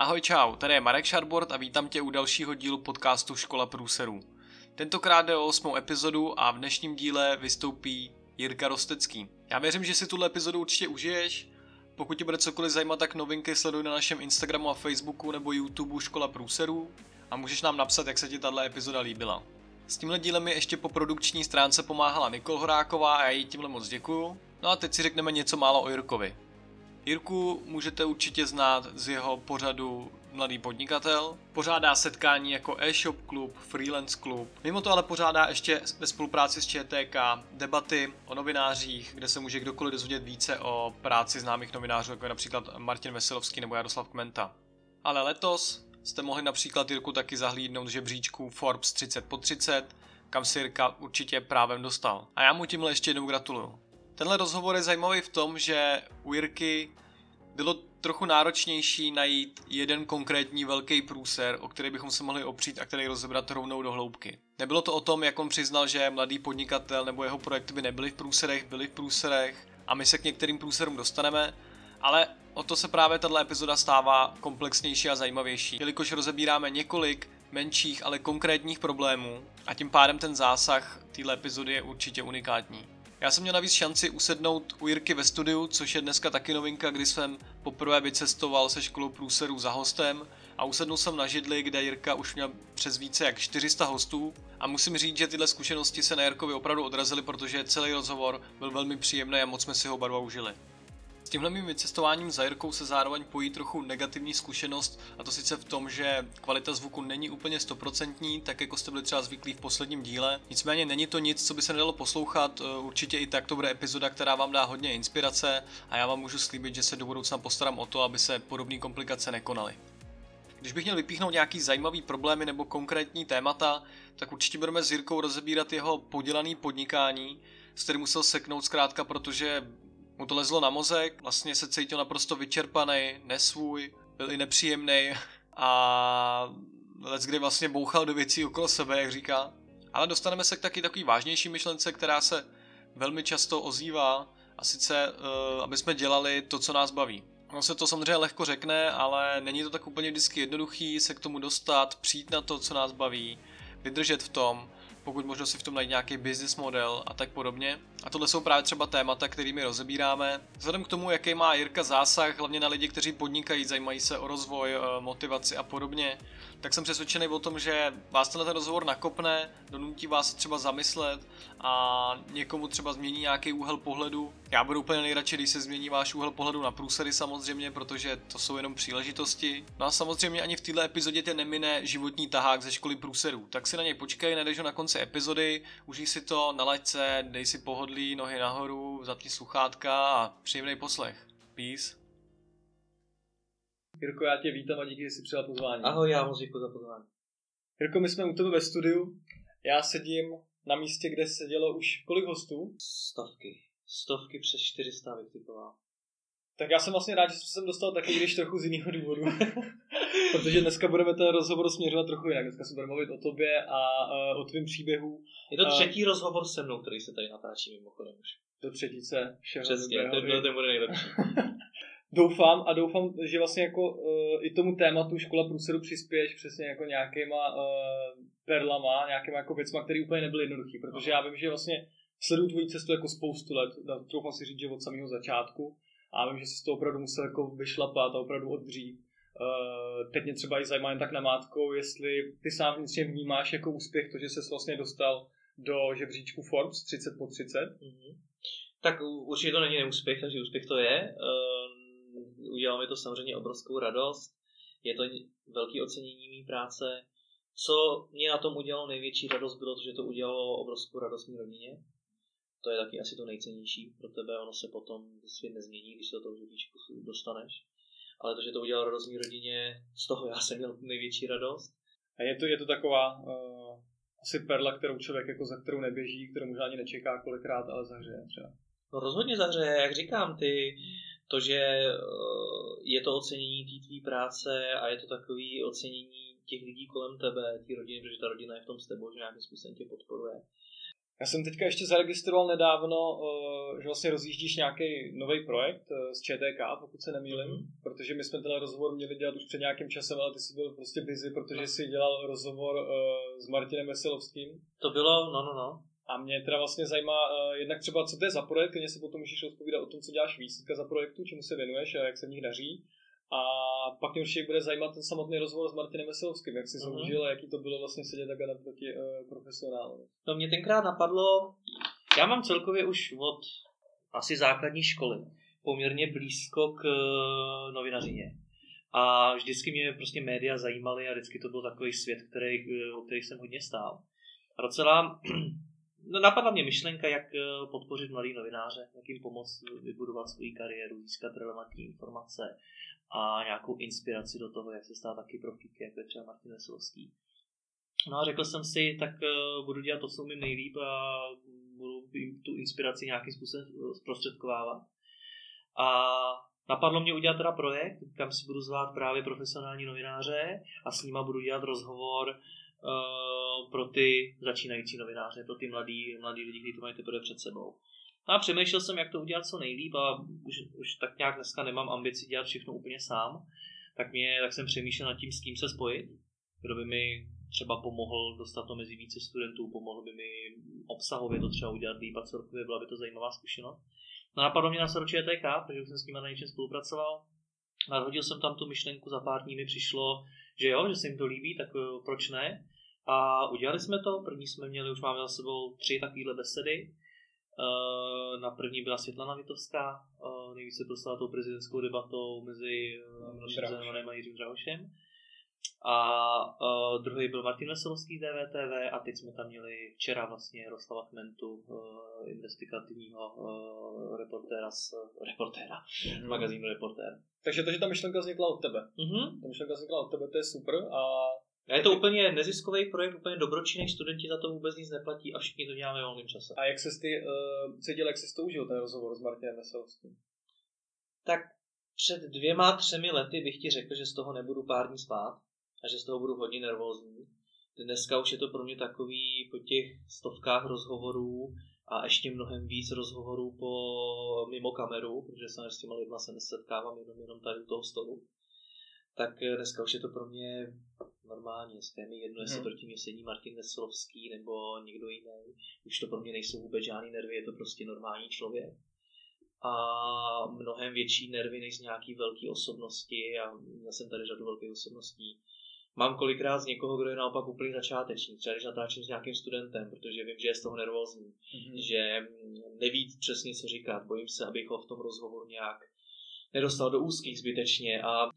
Ahoj čau, tady je Marek Šarbord a vítám tě u dalšího dílu podcastu Škola průserů. Tentokrát jde o osmou epizodu a v dnešním díle vystoupí Jirka Rostecký. Já věřím, že si tuhle epizodu určitě užiješ. Pokud tě bude cokoliv zajímat, tak novinky sleduj na našem Instagramu a Facebooku nebo YouTube Škola průserů a můžeš nám napsat, jak se ti tahle epizoda líbila. S tímhle dílem mi ještě po produkční stránce pomáhala Nikol Horáková a já jí tímhle moc děkuju. No a teď si řekneme něco málo o Jirkovi. Jirku můžete určitě znát z jeho pořadu Mladý podnikatel. Pořádá setkání jako e-shop klub, freelance klub. Mimo to ale pořádá ještě ve spolupráci s ČTK debaty o novinářích, kde se může kdokoliv dozvědět více o práci známých novinářů, jako je například Martin Veselovský nebo Jaroslav Kmenta. Ale letos jste mohli například Jirku taky zahlídnout žebříčku Forbes 30 po 30, kam si Jirka určitě právem dostal. A já mu tímhle ještě jednou gratuluju. Tenhle rozhovor je zajímavý v tom, že u Jirky bylo trochu náročnější najít jeden konkrétní velký průser, o který bychom se mohli opřít a který rozebrat rovnou do hloubky. Nebylo to o tom, jak on přiznal, že mladý podnikatel nebo jeho projekty by nebyly v průserech, byly v průserech a my se k některým průserům dostaneme, ale o to se právě tato epizoda stává komplexnější a zajímavější, jelikož rozebíráme několik menších, ale konkrétních problémů a tím pádem ten zásah téhle epizody je určitě unikátní. Já jsem měl navíc šanci usednout u Jirky ve studiu, což je dneska taky novinka, kdy jsem poprvé vycestoval se školou průserů za hostem a usednul jsem na židli, kde Jirka už měl přes více jak 400 hostů a musím říct, že tyhle zkušenosti se na Jirkovi opravdu odrazily, protože celý rozhovor byl velmi příjemný a moc jsme si ho barva užili. S tímhle mým vycestováním za Jirkou se zároveň pojí trochu negativní zkušenost a to sice v tom, že kvalita zvuku není úplně stoprocentní, tak jako jste byli třeba zvyklí v posledním díle. Nicméně není to nic, co by se nedalo poslouchat, e, určitě i tak to bude epizoda, která vám dá hodně inspirace a já vám můžu slíbit, že se do budoucna postarám o to, aby se podobné komplikace nekonaly. Když bych měl vypíchnout nějaký zajímavý problémy nebo konkrétní témata, tak určitě budeme s Jirkou rozebírat jeho podělaný podnikání, s kterým musel seknout zkrátka, protože mu to lezlo na mozek, vlastně se cítil naprosto vyčerpaný, nesvůj, byl i nepříjemný a let kdy vlastně bouchal do věcí okolo sebe, jak říká. Ale dostaneme se k taky takový vážnější myšlence, která se velmi často ozývá, a sice, uh, aby jsme dělali to, co nás baví. Ono se to samozřejmě lehko řekne, ale není to tak úplně vždycky jednoduchý se k tomu dostat, přijít na to, co nás baví, vydržet v tom pokud možno si v tom najít nějaký business model a tak podobně. A tohle jsou právě třeba témata, kterými rozebíráme. Vzhledem k tomu, jaký má Jirka zásah, hlavně na lidi, kteří podnikají, zajímají se o rozvoj, eh, motivaci a podobně, tak jsem přesvědčený o tom, že vás tenhle ten rozhovor nakopne, donutí vás třeba zamyslet a někomu třeba změní nějaký úhel pohledu. Já budu úplně nejradši, když se změní váš úhel pohledu na průsery samozřejmě, protože to jsou jenom příležitosti. No a samozřejmě ani v této epizodě tě nemine životní tahák ze školy průserů. Tak si na něj počkej, najdeš ho na konci epizody, užij si to, nalaď se, dej si pohodlí, nohy nahoru, zapni sluchátka a příjemný poslech. Peace. Jirko, já tě vítám a díky, že jsi přijal pozvání. Ahoj, já moc děkuji za pozvání. Jirko, my jsme u tebe ve studiu. Já sedím na místě, kde sedělo už kolik hostů? Stovky. Stovky přes 400 bych typoval. Tak já jsem vlastně rád, že jsem sem dostal taky, když trochu z jiného důvodu. Protože dneska budeme ten rozhovor směřovat trochu jinak. Dneska se budeme mluvit o tobě a uh, o tvém příběhu. Je to třetí uh, rozhovor se mnou, který se tady natáčí mimochodem už. Do třetice všeho Přesně, to, to bude nejlepší. doufám a doufám, že vlastně jako uh, i tomu tématu škola průseru přispěješ přesně jako nějakýma uh, perlama, nějakýma jako věcma, které úplně nebyly jednoduché, protože já vím, že vlastně sleduju tvoji cestu jako spoustu let, troufám si říct, že od samého začátku a vím, že jsi to opravdu musel jako vyšlapat a opravdu odbřít. Uh, teď mě třeba i zajímá jen tak namátkou, jestli ty sám vnitřně vnímáš jako úspěch to, že jsi vlastně dostal do žebříčku Forbes 30 po 30. Mm-hmm. Tak určitě to není neúspěch, takže úspěch to je. Uh, udělalo mi to samozřejmě obrovskou radost. Je to velké ocenění mý práce. Co mě na tom udělalo největší radost, bylo to, že to udělalo obrovskou radost mý rodině. To je taky asi to nejcennější pro tebe, ono se potom svět nezmění, když se do toho žebříčku dostaneš. Ale to, že to udělalo radost mý rodině, z toho já jsem měl největší radost. A je to, je to taková uh, asi perla, kterou člověk jako za kterou neběží, kterou možná ani nečeká kolikrát, ale zahřeje třeba. No rozhodně zahřeje, jak říkám, ty to, že eh, je to ocenění té tvý práce a je to takový ocenění těch lidí kolem tebe, té rodiny, protože ta rodina je v tom s tebou, že nějakým způsobem tě podporuje. Já jsem teďka ještě zaregistroval nedávno, eh, že vlastně rozjíždíš nějaký nový projekt eh, z ČTK, pokud se nemýlím, mm-hmm. protože my jsme ten rozhovor měli dělat už před nějakým časem, ale ty jsi byl prostě busy, protože jsi dělal rozhovor eh, s Martinem Veselovským. To bylo, no, no, no. A mě teda vlastně zajímá jednak třeba, co to je za projekt, klidně si potom můžeš odpovídat o tom, co děláš víc za projektu, čemu se věnuješ a jak se v nich daří. A pak mě určitě bude zajímat ten samotný rozhovor s Martinem Veselovským, jak si uh-huh. a jaký to bylo vlastně sedět takhle naproti uh, profesionálovi. No mě tenkrát napadlo, já mám celkově už od asi základní školy poměrně blízko k uh, novinařině. A vždycky mě prostě média zajímaly a vždycky to byl takový svět, který, eh, o který jsem hodně stál. A docela no, napadla mě myšlenka, jak podpořit mladý novináře, jak jim pomoct vybudovat svou kariéru, získat relevantní informace, a nějakou inspiraci do toho, jak se stát taky profíky, jako je třeba Martin Veselovský. No a řekl jsem si, tak uh, budu dělat to, co mi nejlíp a budu jim tu inspiraci nějakým způsobem eh, zprostředkovávat. A napadlo mě udělat teda projekt, kam si budu zvát právě profesionální novináře a s nima budu dělat rozhovor uh, pro ty začínající novináře, pro ty mladí, mladí lidi, kteří to mají teprve před sebou. No a přemýšlel jsem, jak to udělat co nejlíp a už, už tak nějak dneska nemám ambici dělat všechno úplně sám. Tak, mě, tak jsem přemýšlel nad tím, s kým se spojit, kdo by mi třeba pomohl dostat to mezi více studentů, pomohl by mi obsahově to třeba udělat líp a celkově byla by to zajímavá zkušenost. No napadlo mě na SRO ČTK, protože jsem s nimi na něčem spolupracoval. Nadhodil jsem tam tu myšlenku, za pár dní mi přišlo, že jo, že se jim to líbí, tak eh, proč ne? A udělali jsme to, první jsme měli, už máme za sebou tři takovéhle besedy. Eh, na první byla Světlana Vitovská, eh, nejvíce proslala tou prezidentskou debatou mezi Milošem eh, Zemanem a Jiřím Drahošem. A uh, druhý byl Martin Veselovský z DVTV a teď jsme tam měli včera vlastně Jaroslava Kmentu, uh, investigativního uh, reportéra z uh, reportéra, mm. magazínu Reportér. Takže to, že ta myšlenka vznikla od tebe. Mm-hmm. Ta myšlenka vznikla od tebe, to je super a a je to úplně neziskový projekt, úplně dobročinný, studenti za to vůbec nic neplatí a všichni to děláme v volném čase. A jak se ty uh, cítil, jak jsi to užil, ten rozhovor s Martinem Veselovským? Tak před dvěma, třemi lety bych ti řekl, že z toho nebudu pár dní spát a že z toho budu hodně nervózní. Dneska už je to pro mě takový po těch stovkách rozhovorů a ještě mnohem víc rozhovorů po mimo kameru, protože se s těma lidma se nesetkávám jenom, jenom tady u toho stolu. Tak dneska už je to pro mě normálně, dneska je mi jedno, jestli hmm. proti mě sedí Martin Veselovský nebo někdo jiný. Už to pro mě nejsou vůbec žádný nervy, je to prostě normální člověk. A mnohem větší nervy než z nějaký velké osobnosti a měl jsem tady řadu velkých osobností. Mám kolikrát z někoho, kdo je naopak úplně začáteční, třeba když natáčím s nějakým studentem, protože vím, že je z toho nervózní, mm-hmm. že neví přesně, co říkat, bojím se, abych ho v tom rozhovoru nějak nedostal do úzkých zbytečně a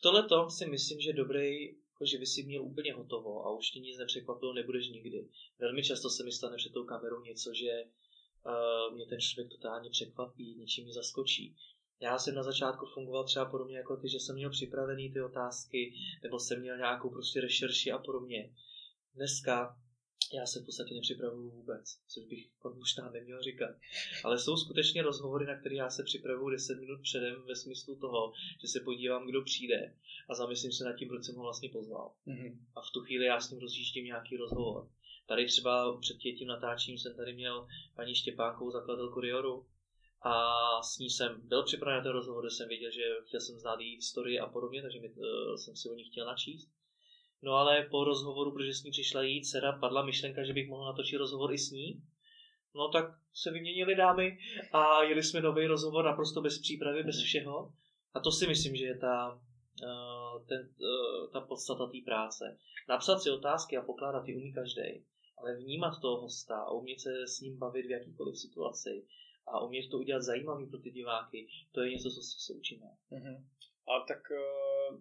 tohle si myslím, že dobrý jako, že by si měl úplně hotovo a už ti nic nepřekvapilo, nebudeš nikdy. Velmi často se mi stane před tou kamerou něco, že uh, mě ten člověk totálně překvapí, něčím mě zaskočí. Já jsem na začátku fungoval třeba podobně jako ty, že jsem měl připravený ty otázky, nebo jsem měl nějakou prostě rešerši a podobně. Dneska já se v podstatě nepřipravuju vůbec, což bych možná neměl říkat. Ale jsou skutečně rozhovory, na které já se připravuju 10 minut předem ve smyslu toho, že se podívám, kdo přijde a zamyslím se nad tím, proč jsem ho vlastně pozval. Mm-hmm. A v tu chvíli já s ním rozjíždím nějaký rozhovor. Tady třeba před tím natáčením jsem tady měl paní Štěpánkovou, zakladatelku Rioru, a s ní jsem byl připraven na ten rozhovor, kde jsem věděl, že chtěl jsem znát její historii a podobně, takže mi, uh, jsem si o ní chtěl načíst. No ale po rozhovoru, protože s ní přišla její dcera, padla myšlenka, že bych mohl natočit rozhovor i s ní. No tak se vyměnili dámy a jeli jsme nový rozhovor naprosto bez přípravy, bez všeho. A to si myslím, že je ta, uh, ten, uh, ta podstata té práce. Napsat si otázky a pokládat ty umí každý, ale vnímat toho hosta a umět se s ním bavit v jakýkoliv situaci a umět to udělat zajímavý pro ty diváky, to je něco, co se učíme. Mm-hmm. A tak uh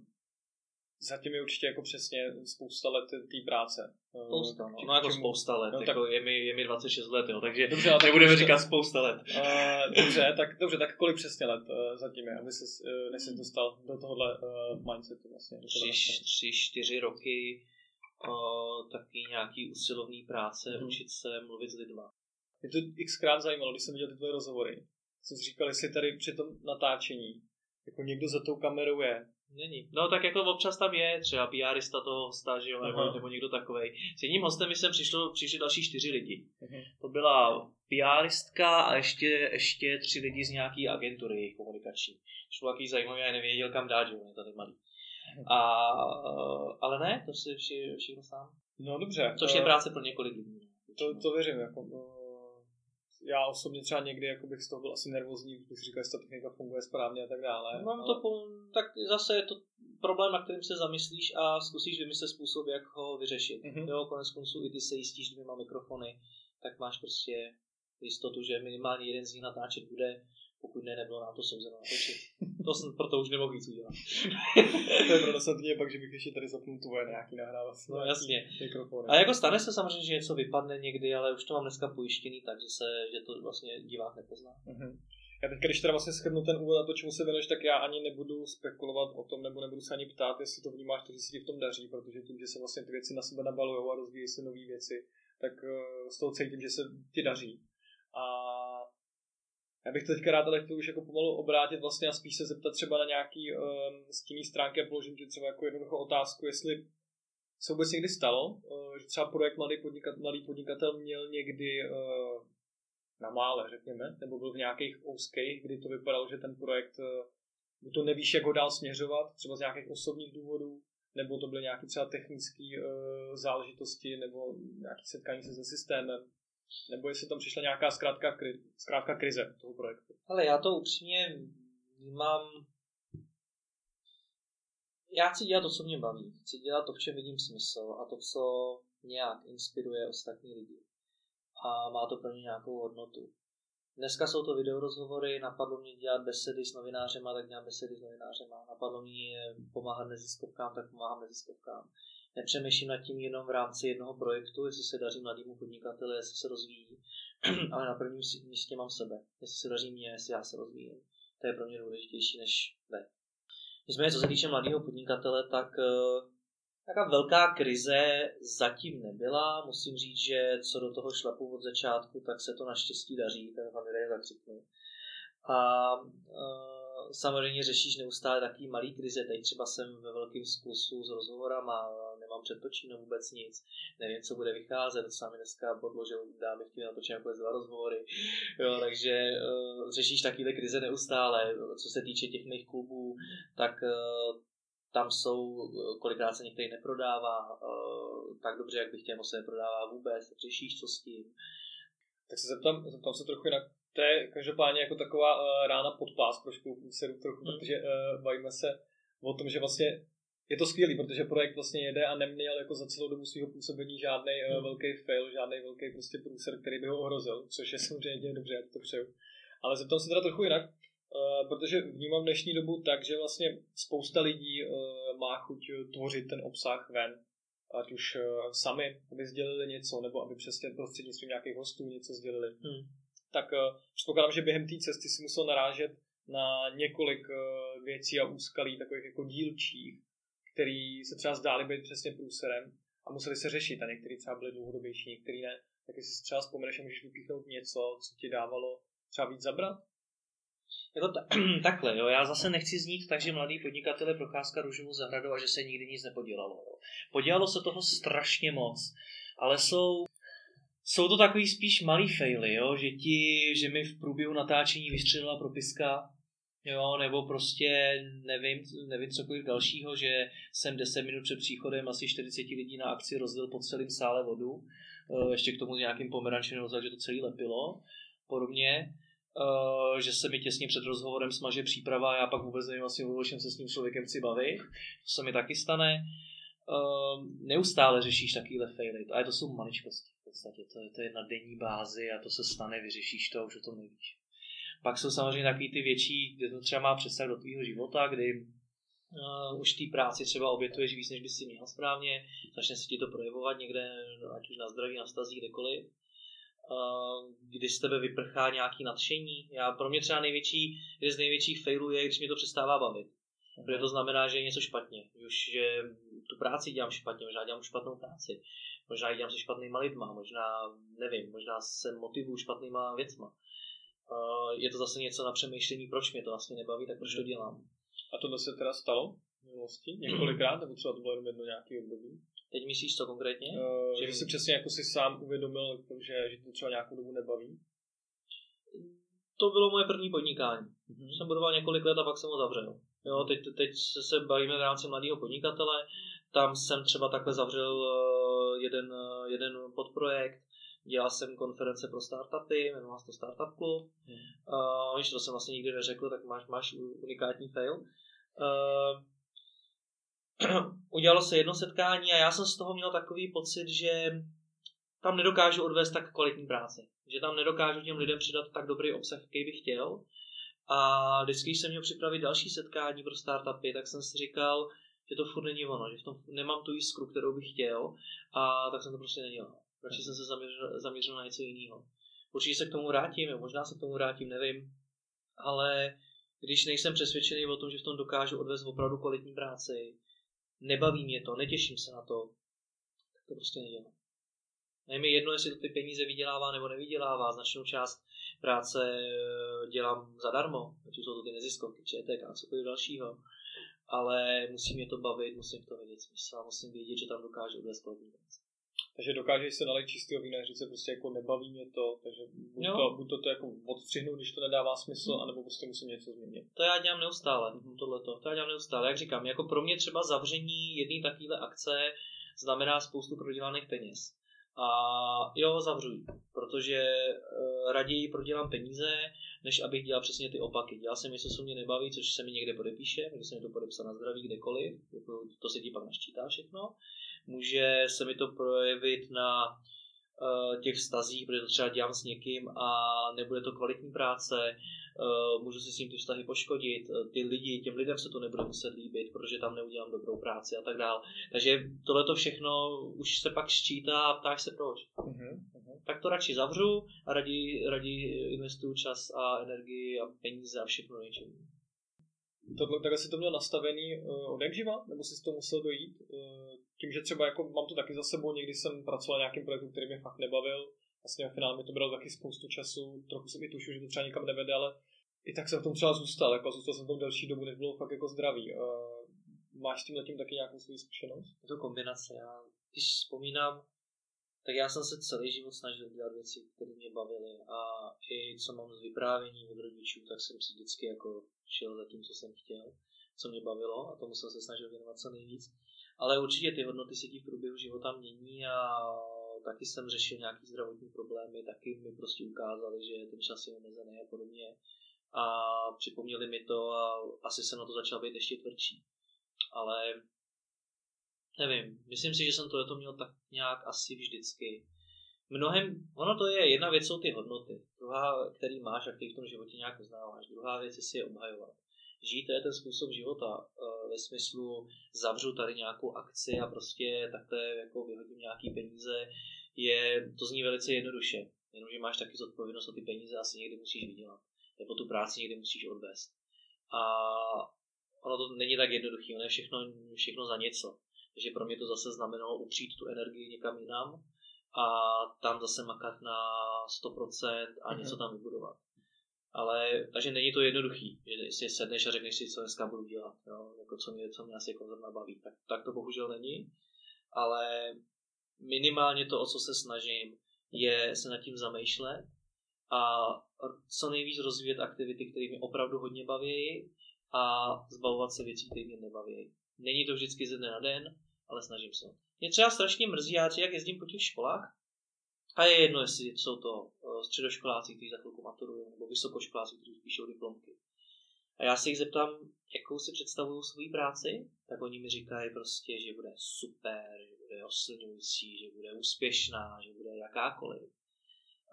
zatím je určitě jako přesně spousta let té práce. Spousta, no, no jako spousta let, no, tak... jako je, mi, je mi 26 let, jo, takže dobře, tak nebudeme dobře, říkat spousta let. Uh, dobře, tak, dobře, tak kolik přesně let uh, zatím je, aby jsi, uh, než jsi dostal do tohohle uh, mindsetu vlastně. Tři, tři, čtyři roky uh, taky nějaký usilovný práce, hmm. učit se mluvit s lidma. Mě to xkrát zajímalo, když jsem viděl ty tvoje rozhovory. Jsem si říkal, jestli tady při tom natáčení jako někdo za tou kamerou je, Není. No tak jako občas tam je třeba PRista toho hosta, že jo, nebo, nebo někdo takovej. S jedním hostem jsem přišlo, přišli další čtyři lidi. Uh-huh. To byla PRistka a ještě, ještě tři lidi z nějaký agentury komunikační. Šlo takový zajímavý, já nevěděl kam dát, že jo, tady malý. A, ale ne, to si vši, všechno sám. No dobře. Což je práce pro několik lidí. To, to věřím, jako, no, já osobně třeba někdy jako bych z toho byl asi nervózní, když říkal, jestli ta technika funguje správně a tak dále. Mám ale... to, tak zase je to problém, na kterým se zamyslíš a zkusíš vymyslet způsob, jak ho vyřešit. Mm-hmm. Jo, konec konců i ty se jistíš dvěma mikrofony, tak máš prostě jistotu, že minimálně jeden z nich natáčet bude, pokud ne, nebylo nám to souzeno natočit. To jsem proto už nemohl víc udělat. to je pro mě pak, že bych ještě tady zapnul tvoje nějaký nahrávací no, jasně. mikrofony. A jako stane se samozřejmě, že něco vypadne někdy, ale už to mám dneska pojištěný, takže se, že to vlastně divák nepozná. Uh-huh. Já teď, když teda vlastně shrnu ten úvod a to, čemu se věnuješ, tak já ani nebudu spekulovat o tom, nebo nebudu se ani ptát, jestli to vnímáš, že se ti v tom daří, protože tím, že se vlastně ty věci na sebe nabalují a rozvíjí se nové věci, tak eh, z toho cítím, že se ti daří. A já bych to teďka rád ale chtěl už jako pomalu obrátit vlastně a spíš se zeptat třeba na nějaký um, stinný stránky a položím ti třeba jako jednoduchou otázku, jestli se vůbec někdy stalo, uh, že třeba projekt Mladý, podnikat, mladý podnikatel měl někdy uh, na mále, řekněme, nebo byl v nějakých úzkých, kdy to vypadalo, že ten projekt uh, to nevíš, jak ho dál směřovat, třeba z nějakých osobních důvodů, nebo to byly nějaké třeba technické uh, záležitosti, nebo nějaké setkání se se systémem, nebo jestli tam přišla nějaká zkrátka, kri, zkrátka krize toho projektu. Ale já to upřímně vnímám já chci dělat to, co mě baví. Chci dělat to, v čem vidím smysl a to, co nějak inspiruje ostatní lidi. A má to pro ně nějakou hodnotu. Dneska jsou to videorozhovory, napadlo mě dělat besedy s novinářema, tak dělám besedy s novinářema. Napadlo mě pomáhat neziskovkám, tak pomáhám neziskovkám nepřemýšlím nad tím jenom v rámci jednoho projektu, jestli se daří mladému podnikateli, jestli se rozvíjí, ale na prvním místě mám sebe. Jestli se daří mě, jestli já se rozvíjím. To je pro mě důležitější než ne. Nicméně, co se týče mladého podnikatele, tak uh, Taká velká krize zatím nebyla. Musím říct, že co do toho šlapu od začátku, tak se to naštěstí daří, ten familie zakřiknu. A uh, samozřejmě řešíš neustále takový malý krize. Tady třeba jsem ve velkém zkusu s rozhovorama, nemám předtočíno vůbec nic, nevím, co bude vycházet, to sami dneska podložil, dámy chtěli natočit jako dva rozhovory, jo, takže uh, řešíš takovýhle krize neustále. Co se týče těch mých klubů, tak uh, tam jsou, kolikrát se některý neprodává uh, tak dobře, jak bych chtěl, se neprodává vůbec, řešíš co s tím. Tak se zeptám, zeptám se trochu jinak to je každopádně jako taková uh, rána pod pás pro trochu, mm. protože uh, bavíme se o tom, že vlastně je to skvělý, protože projekt vlastně jede a neměl jako za celou dobu svého působení žádný uh, mm. velký fail, žádný velký prostě průser, který by ho ohrozil, což je samozřejmě dobře, já to přeju. Ale zeptám se teda trochu jinak, uh, protože vnímám dnešní dobu tak, že vlastně spousta lidí uh, má chuť tvořit ten obsah ven, ať už sami, aby sdělili něco, nebo aby přesně prostřednictvím nějakých hostů něco sdělili. Hmm tak předpokládám, že během té cesty si musel narážet na několik věcí a úskalí, takových jako dílčích, který se třeba zdály být přesně průserem a museli se řešit a některý třeba byly dlouhodobější, některý ne. Tak jestli si třeba vzpomeneš a můžeš vypíchnout něco, co ti dávalo třeba víc zabrat? Jako ta, takhle, jo, já zase nechci znít tak, že mladý podnikatel je procházka růžovou zahradou a že se nikdy nic nepodělalo. Jo. Podělalo se toho strašně moc, ale jsou jsou to takový spíš malý faily, jo? že ti, že mi v průběhu natáčení vystřelila propiska, jo, nebo prostě nevím, nevím cokoliv dalšího, že jsem 10 minut před příchodem asi 40 lidí na akci rozdělil po celém sále vodu, eh, ještě k tomu nějakým pomerančem, že to celé lepilo, podobně, eh, že se mi těsně před rozhovorem smaže příprava a já pak vůbec nevím asi, o čem se s tím člověkem chci bavit, to se mi taky stane. Eh, neustále řešíš takovýhle faily, a to jsou maličkosti podstatě. To je, to je na denní bázi a to se stane, vyřešíš to a už o tom nevíš. Pak jsou samozřejmě takový ty větší, kde to třeba má přesah do tvýho života, kdy uh, už té práci třeba obětuješ víc, než by si měl správně, začne se ti to projevovat někde, ať už na zdraví, na stazí, kdekoliv. Uh, kdy z tebe vyprchá nějaký nadšení. Já, pro mě třeba největší, jeden z největších failů je, když mě to přestává bavit. Protože to znamená, že je něco špatně. Už že tu práci dělám špatně, možná dělám špatnou práci. Možná dělám se špatnýma lidma, možná, nevím, možná se motivuju špatnýma věcma. Je to zase něco na přemýšlení, proč mě to vlastně nebaví, tak proč to dělám. A tohle se teda stalo? minulosti? Několikrát, nebo třeba to bylo jenom jedno nějaký období? Teď myslíš co konkrétně? Uh, že, že si přesně jako si sám uvědomil, že, že to třeba nějakou dobu nebaví? To bylo moje první podnikání. Mm-hmm. Jsem budoval několik let a pak jsem ho zavřel. Jo, teď, teď se bavíme v rámci mladého podnikatele, tam jsem třeba takhle zavřel eh, jeden, eh, jeden podprojekt, dělal jsem konference pro startupy, jmenoval se to Startup Club. Hmm. Uh, víš, to jsem vlastně nikdy neřekl, tak máš, máš unikátní fail. Uh, udělalo se jedno setkání a já jsem z toho měl takový pocit, že tam nedokážu odvést tak kvalitní práci. Že tam nedokážu těm lidem přidat tak dobrý obsah, jaký bych chtěl. A vždycky, když jsem měl připravit další setkání pro startupy, tak jsem si říkal, že to furt není ono, že v tom nemám tu jiskru, kterou bych chtěl a tak jsem to prostě nedělal. Radši jsem se zaměřil, zaměřil na něco jiného. Určitě se k tomu vrátím, jo, možná se k tomu vrátím, nevím, ale když nejsem přesvědčený o tom, že v tom dokážu odvést opravdu kvalitní práci, nebaví mě to, netěším se na to, tak to prostě nedělám. Je mi jedno, jestli to ty peníze vydělává nebo nevydělává. Značnou část práce eh, dělám zadarmo, ať už jsou to ty neziskovky, ČTK a cokoliv dalšího. Ale musí mě to bavit, musím to vědět smysl a musím vědět, že tam dokážu odvést kvalitní práci. Takže dokážeš se nalít čistého vína, říct se prostě jako nebaví mě to, takže buď, to, buď to, to jako odstřihnu, když to nedává smysl, mm. anebo prostě musím něco změnit. To já dělám neustále, mm. tohleto, to já dělám neustále. Jak říkám, jako pro mě třeba zavření jedné takovéhle akce znamená spoustu prodělaných peněz. A jo, zavřu protože uh, raději prodělám peníze, než abych dělal přesně ty opaky. Dělal jsem něco, co mě nebaví, což se mi někde podepíše, může se mi to podepsat na zdraví kdekoliv, jako to se ti pak naščítá všechno. Může se mi to projevit na uh, těch vztazích, protože to třeba dělám s někým a nebude to kvalitní práce, uh, můžu si s tím ty vztahy poškodit, uh, ty lidi, těm lidem se to nebude muset líbit, protože tam neudělám dobrou práci a tak dále. Takže tohle to všechno už se pak sčítá a ptáš se proč. Uh-huh, uh-huh. Tak to radši zavřu a raději, raději investuju čas a energii a peníze a všechno něčemu. Tohle, takhle si to měl nastavený uh, od živa? Nebo jsi to musel dojít? Uh, tím, že třeba jako mám to taky za sebou, někdy jsem pracoval na nějakým projektu, který mě fakt nebavil. Vlastně finále mi to bralo taky spoustu času, trochu jsem i tušil, že to třeba nikam nevede, ale i tak jsem v tom třeba zůstal, jako zůstal jsem v tom delší dobu, než bylo fakt jako zdravý. Uh, máš s tím zatím taky nějakou svou zkušenost? Je to kombinace. Já, když vzpomínám, tak já jsem se celý život snažil dělat věci, které mě bavily a i co mám z vyprávění od rodičů, tak jsem si vždycky jako šel za tím, co jsem chtěl, co mě bavilo a tomu jsem se snažil věnovat co nejvíc. Ale určitě ty hodnoty se ti v průběhu života mění a taky jsem řešil nějaký zdravotní problémy, taky mi prostě ukázali, že ten čas je omezený a podobně. A připomněli mi to a asi jsem na to začal být ještě tvrdší. Ale nevím, myslím si, že jsem to měl tak nějak asi vždycky. Mnohem, ono to je, jedna věc jsou ty hodnoty, druhá, který máš a který v tom životě nějak uznáváš, druhá věc je si je obhajovat žít, je ten způsob života. Eh, ve smyslu zavřu tady nějakou akci a prostě takhle jako vyhodím nějaký peníze, je, to zní velice jednoduše. Jenomže máš taky zodpovědnost o ty peníze asi někdy musíš vydělat. Nebo tu práci někdy musíš odvést. A ono to není tak jednoduché, ono je všechno, všechno za něco. Takže pro mě to zase znamenalo upřít tu energii někam jinam a tam zase makat na 100% a něco mhm. tam vybudovat. Ale, takže není to jednoduchý, že si sedneš a řekneš si, co dneska budu dělat, jo? Jako co, mě, co mě asi jako zrovna baví. Tak, tak to bohužel není, ale minimálně to, o co se snažím, je se nad tím zamýšlet a co nejvíc rozvíjet aktivity, které mě opravdu hodně baví a zbavovat se věcí, které mě nebaví. Není to vždycky ze dne na den, ale snažím se. Mě třeba strašně mrzí, já jak jezdím po těch školách, a je jedno, jestli jsou to eh, středoškoláci, kteří za chvilku maturují, nebo vysokoškoláci, kteří píšou diplomky. A já se jich zeptám, jakou si představují svou práci, tak oni mi říkají prostě, že bude super, že bude oslňující, že bude úspěšná, že bude jakákoliv.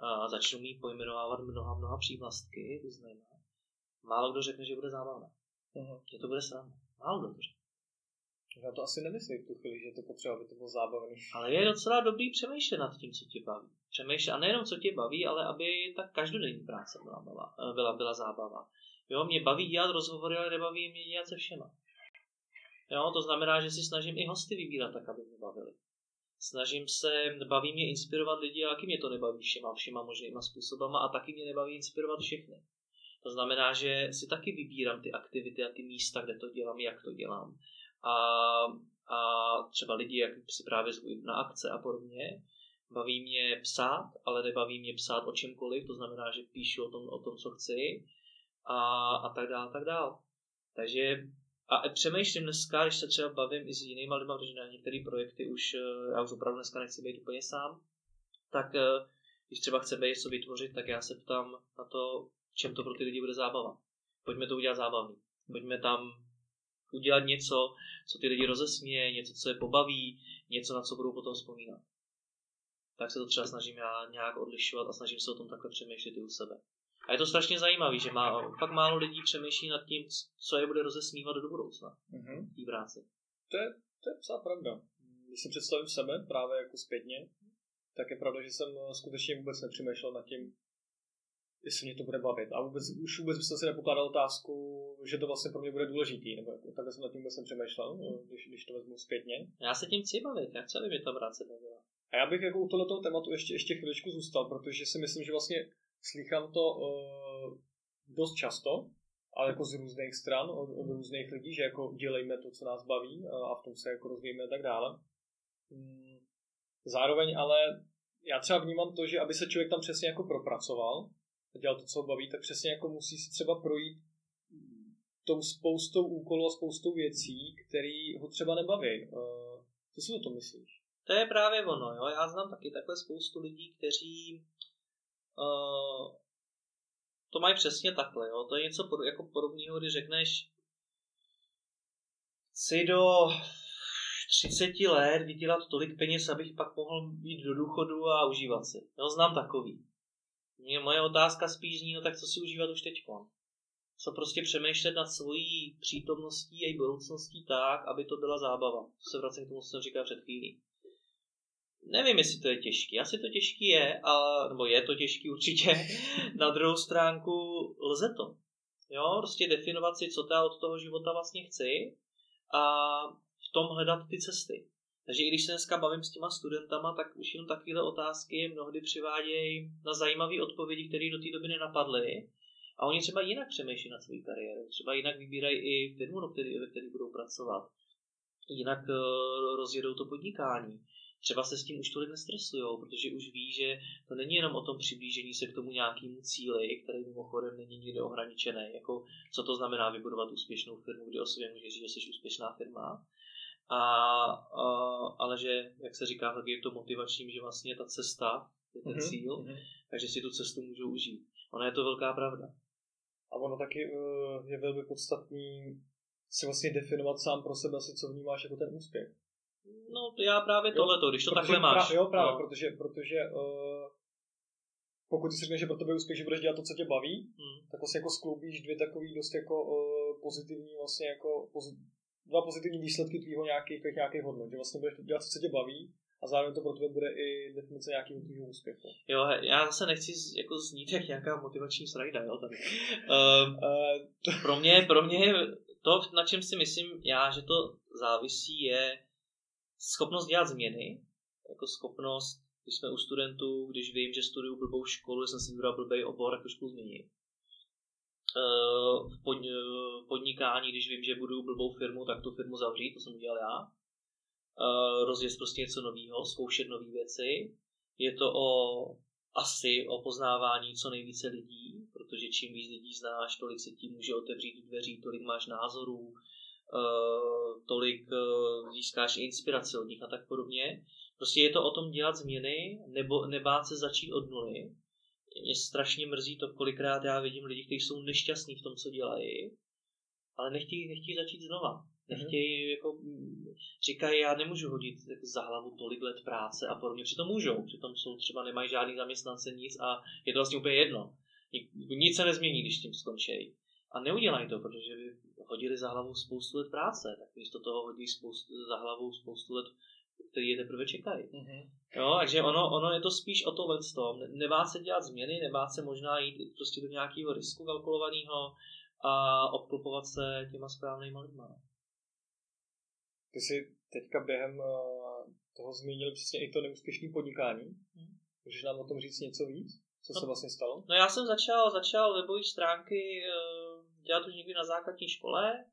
A začnou mi pojmenovávat mnoha, mnoha přívlastky, různýma. Málo kdo řekne, že bude zábavná. Uh-huh. Že to bude sranda. Málo kdo to řekne. Já to asi nemyslím v tu chvíli, že to potřeba, aby to bylo zábavné. Ale je docela dobrý přemýšlet nad tím, co tě baví. Přemýšlet, a nejenom co tě baví, ale aby ta každodenní práce byla, byla, byla, byla zábava. Jo, mě baví dělat rozhovory, ale nebaví mě dělat se všema. Jo, to znamená, že si snažím i hosty vybírat tak, aby mě bavili. Snažím se, baví mě inspirovat lidi, a taky mě to nebaví všema, všema možnýma způsobama a taky mě nebaví inspirovat všechny. To znamená, že si taky vybírám ty aktivity a ty místa, kde to dělám, jak to dělám a, a třeba lidi, jak si právě zvují na akce a podobně. Baví mě psát, ale nebaví mě psát o čemkoliv, to znamená, že píšu o tom, o tom co chci a, a tak dále, tak dále. Takže a přemýšlím dneska, když se třeba bavím i s jinými lidmi, protože na některé projekty už, eh, já už opravdu dneska nechci být úplně sám, tak eh, když třeba chceme něco vytvořit, tak já se ptám na to, čem to pro ty lidi bude zábava. Pojďme to udělat zábavný. Pojďme tam udělat něco, co ty lidi rozesměje, něco, co je pobaví, něco, na co budou potom vzpomínat. Tak se to třeba snažím já nějak odlišovat a snažím se o tom takhle přemýšlet i u sebe. A je to strašně zajímavé, že má, fakt málo lidí přemýšlí nad tím, co je bude rozesmívat do budoucna mm-hmm. v té práci. To je, to je psá pravda. Když si představím sebe právě jako zpětně, tak je pravda, že jsem skutečně vůbec nepřemýšlel nad tím, jestli mě to bude bavit. A vůbec, už vůbec jsem si nepokládal otázku, že to vlastně pro mě bude důležitý, nebo jako, takhle jsem nad tím vůbec nepřemýšlel, když, když to vezmu zpětně. Já se tím chci bavit, já chci, aby mě ta práce bavila. A já bych jako u tohoto tématu ještě, ještě chviličku zůstal, protože si myslím, že vlastně slychám to uh, dost často, ale jako z různých stran, od, od různých lidí, že jako dělejme to, co nás baví a v tom se jako rozvíjeme a tak dále. Mm, zároveň ale já třeba vnímám to, že aby se člověk tam přesně jako propracoval a dělal to, co ho baví, tak přesně jako musí si třeba projít tou spoustou úkolů a spoustou věcí, které ho třeba nebaví. Co si o tom myslíš? To je právě ono, jo. Já znám taky takhle spoustu lidí, kteří uh, to mají přesně takhle, jo. To je něco pod, jako podobného, když řekneš chci do 30 let vydělat tolik peněz, abych pak mohl jít do důchodu a užívat si. Jo, znám takový. Mě moje otázka spíš zní, no tak co si užívat už teď? Co prostě přemýšlet nad svojí přítomností a její budoucností tak, aby to byla zábava. To se vracím k tomu, co jsem říkal před chvílí. Nevím, jestli to je těžké. Asi to těžké je, a, nebo je to těžké určitě. Na druhou stránku lze to. Jo, prostě definovat si, co já od toho života vlastně chci a v tom hledat ty cesty. Takže i když se dneska bavím s těma studentama, tak už jenom takovéhle otázky mnohdy přivádějí na zajímavé odpovědi, které do té doby nenapadly. A oni třeba jinak přemýšlí na svou kariéru, třeba jinak vybírají i firmu, ve které budou pracovat. Jinak uh, rozjedou to podnikání třeba se s tím už tolik nestresují, protože už ví, že to není jenom o tom přiblížení se k tomu nějakému cíli, který mimochodem není nikde ohraničený. Jako, co to znamená vybudovat úspěšnou firmu, kdy o sobě můžeš říct, že jsi úspěšná firma. A, a, ale že, jak se říká, tak je to motivačním, že vlastně ta cesta je ten mm-hmm. cíl, mm-hmm. takže si tu cestu můžou užít. Ona je to velká pravda. A ono taky uh, je velmi podstatný si vlastně definovat sám pro sebe asi, co vnímáš jako ten úspěch. No já právě tohle, když to protože, takhle máš. Pra, jo, právě, no. protože, protože uh, pokud si řekneš, že pro tebe úspěch, že budeš dělat to, co tě baví, hmm. tak vlastně jako skloubíš dvě takový dost jako uh, pozitivní vlastně jako pozit, dva pozitivní výsledky tvýho nějakých, nějakých hodnot, že vlastně budeš dělat co tě baví a zároveň to pro tebe bude i definice nějakého tvýho úspěchu. Jo, já zase nechci jako znít jak nějaká motivační slajda, jo, tady. Uh, uh, pro mě, pro mě to, na čem si myslím já, že to závisí, je schopnost dělat změny, jako schopnost, když jsme u studentů, když vím, že studuju blbou školu, že jsem si vybral blbý obor, tak to školu změnit. V podnikání, když vím, že budu blbou firmu, tak tu firmu zavřít, to jsem udělal já. Rozjet prostě něco nového, zkoušet nové věci. Je to o asi o poznávání co nejvíce lidí, protože čím víc lidí znáš, tolik se ti může otevřít dveří, tolik máš názorů, Eh, tolik eh, získáš inspiraci od nich a tak podobně. Prostě je to o tom dělat změny nebo nebát se začít od nuly. Mě strašně mrzí to, kolikrát já vidím lidi, kteří jsou nešťastní v tom, co dělají, ale nechtějí, nechtějí začít znova. Nechtějí, jako, říkají, já nemůžu hodit jako za hlavu tolik let práce a podobně. Přitom můžou, přitom jsou třeba nemají žádný zaměstnance, nic a je to vlastně úplně jedno. Nic se nezmění, když tím skončí. A neudělají to, protože by hodili za hlavu spoustu let práce, tak místo toho hodí spoustu, za hlavu spoustu let, který je teprve čekají. Mm-hmm. Jo, takže ono, ono je to spíš o tohle tom. Nebát se dělat změny, nebát se možná jít prostě do nějakého risku kalkulovaného a obklopovat se těma správnýma lidma. Ty jsi teďka během eh, toho zmínil přesně i to neúspěšné podnikání. Hmm. Můžeš nám o tom říct něco víc? Co no, se vlastně stalo? No já jsem začal, začal webové stránky eh, dělat už někdy na základní škole.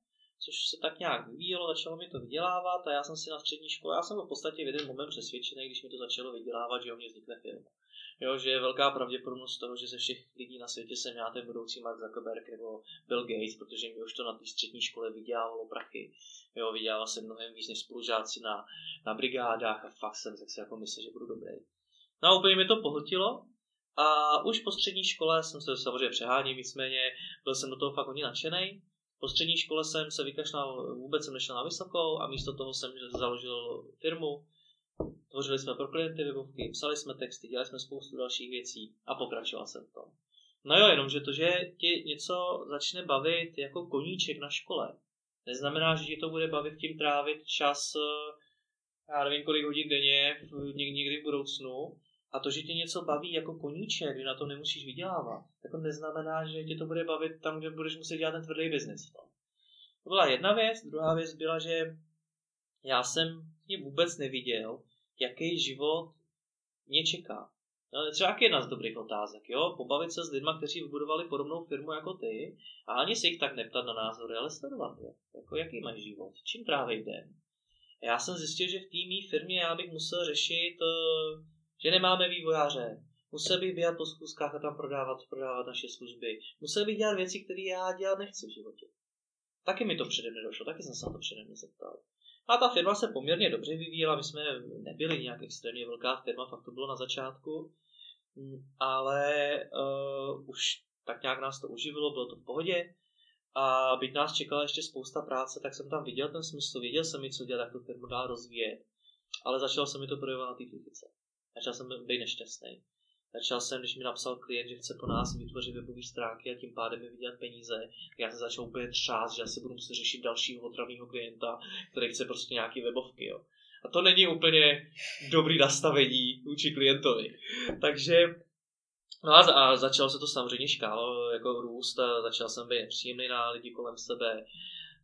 Což se tak nějak vyvíjelo, začalo mi to vydělávat a já jsem si na střední škole, já jsem v podstatě v jeden moment přesvědčený, když mi to začalo vydělávat, že o mě vznikne film. Jo, že je velká pravděpodobnost toho, že ze všech lidí na světě jsem já ten budoucí Mark Zuckerberg nebo Bill Gates, protože mi už to na té střední škole vydělávalo prachy. Jo, vydělával jsem mnohem víc než spolužáci na, na brigádách a fakt jsem tak si jako myslel, že budu dobrý. No a úplně mi to pohltilo a už po střední škole jsem se samozřejmě přeháním, nicméně byl jsem do toho fakt hodně nadšený. Po střední škole jsem se vykašlal, vůbec jsem nešel na vysokou a místo toho jsem založil firmu. Tvořili jsme pro klienty webovky, psali jsme texty, dělali jsme spoustu dalších věcí a pokračoval jsem v tom. No jo, jenom, že to, že ti něco začne bavit jako koníček na škole, neznamená, že ti to bude bavit tím trávit čas, eh, já nevím kolik hodin denně, někdy v budoucnu, a to, že tě něco baví jako koníček, kdy na to nemusíš vydělávat, tak to neznamená, že tě to bude bavit tam, kde budeš muset dělat ten tvrdý biznis. To byla jedna věc. Druhá věc byla, že já jsem mě vůbec neviděl, jaký život mě čeká. No, třeba jedna z dobrých otázek, jo? Pobavit se s lidmi, kteří vybudovali podobnou firmu jako ty a ani se jich tak neptat na názory, ale sledovat je. Jako, jaký mají život, čím tráví den. Já jsem zjistil, že v té mý firmě já bych musel řešit uh, že nemáme vývojáře, musel bych běhat po schůzkách a tam prodávat, prodávat naše služby. Musel bych dělat věci, které já dělat nechci v životě. Taky mi to předem nedošlo, taky jsem se na to předem nezeptal. A ta firma se poměrně dobře vyvíjela, my jsme nebyli nějak extrémně velká firma, fakt to bylo na začátku, mm, ale uh, už tak nějak nás to uživilo, bylo to v pohodě. A byť nás čekala ještě spousta práce, tak jsem tam viděl ten smysl, věděl jsem mi, co dělat, jak tu firmu dál rozvíjet. Ale začal jsem mi to projevovat na té fyzice. Začal jsem být nešťastný. Začal jsem, když mi napsal klient, že chce po nás vytvořit webové stránky a tím pádem mi vydělat peníze, já jsem začal úplně třást, že asi budu muset řešit dalšího otravného klienta, který chce prostě nějaký webovky. Jo. A to není úplně dobrý nastavení vůči klientovi. Takže No a, začalo se to samozřejmě škálo jako růst a začal jsem být nepříjemný na lidi kolem sebe.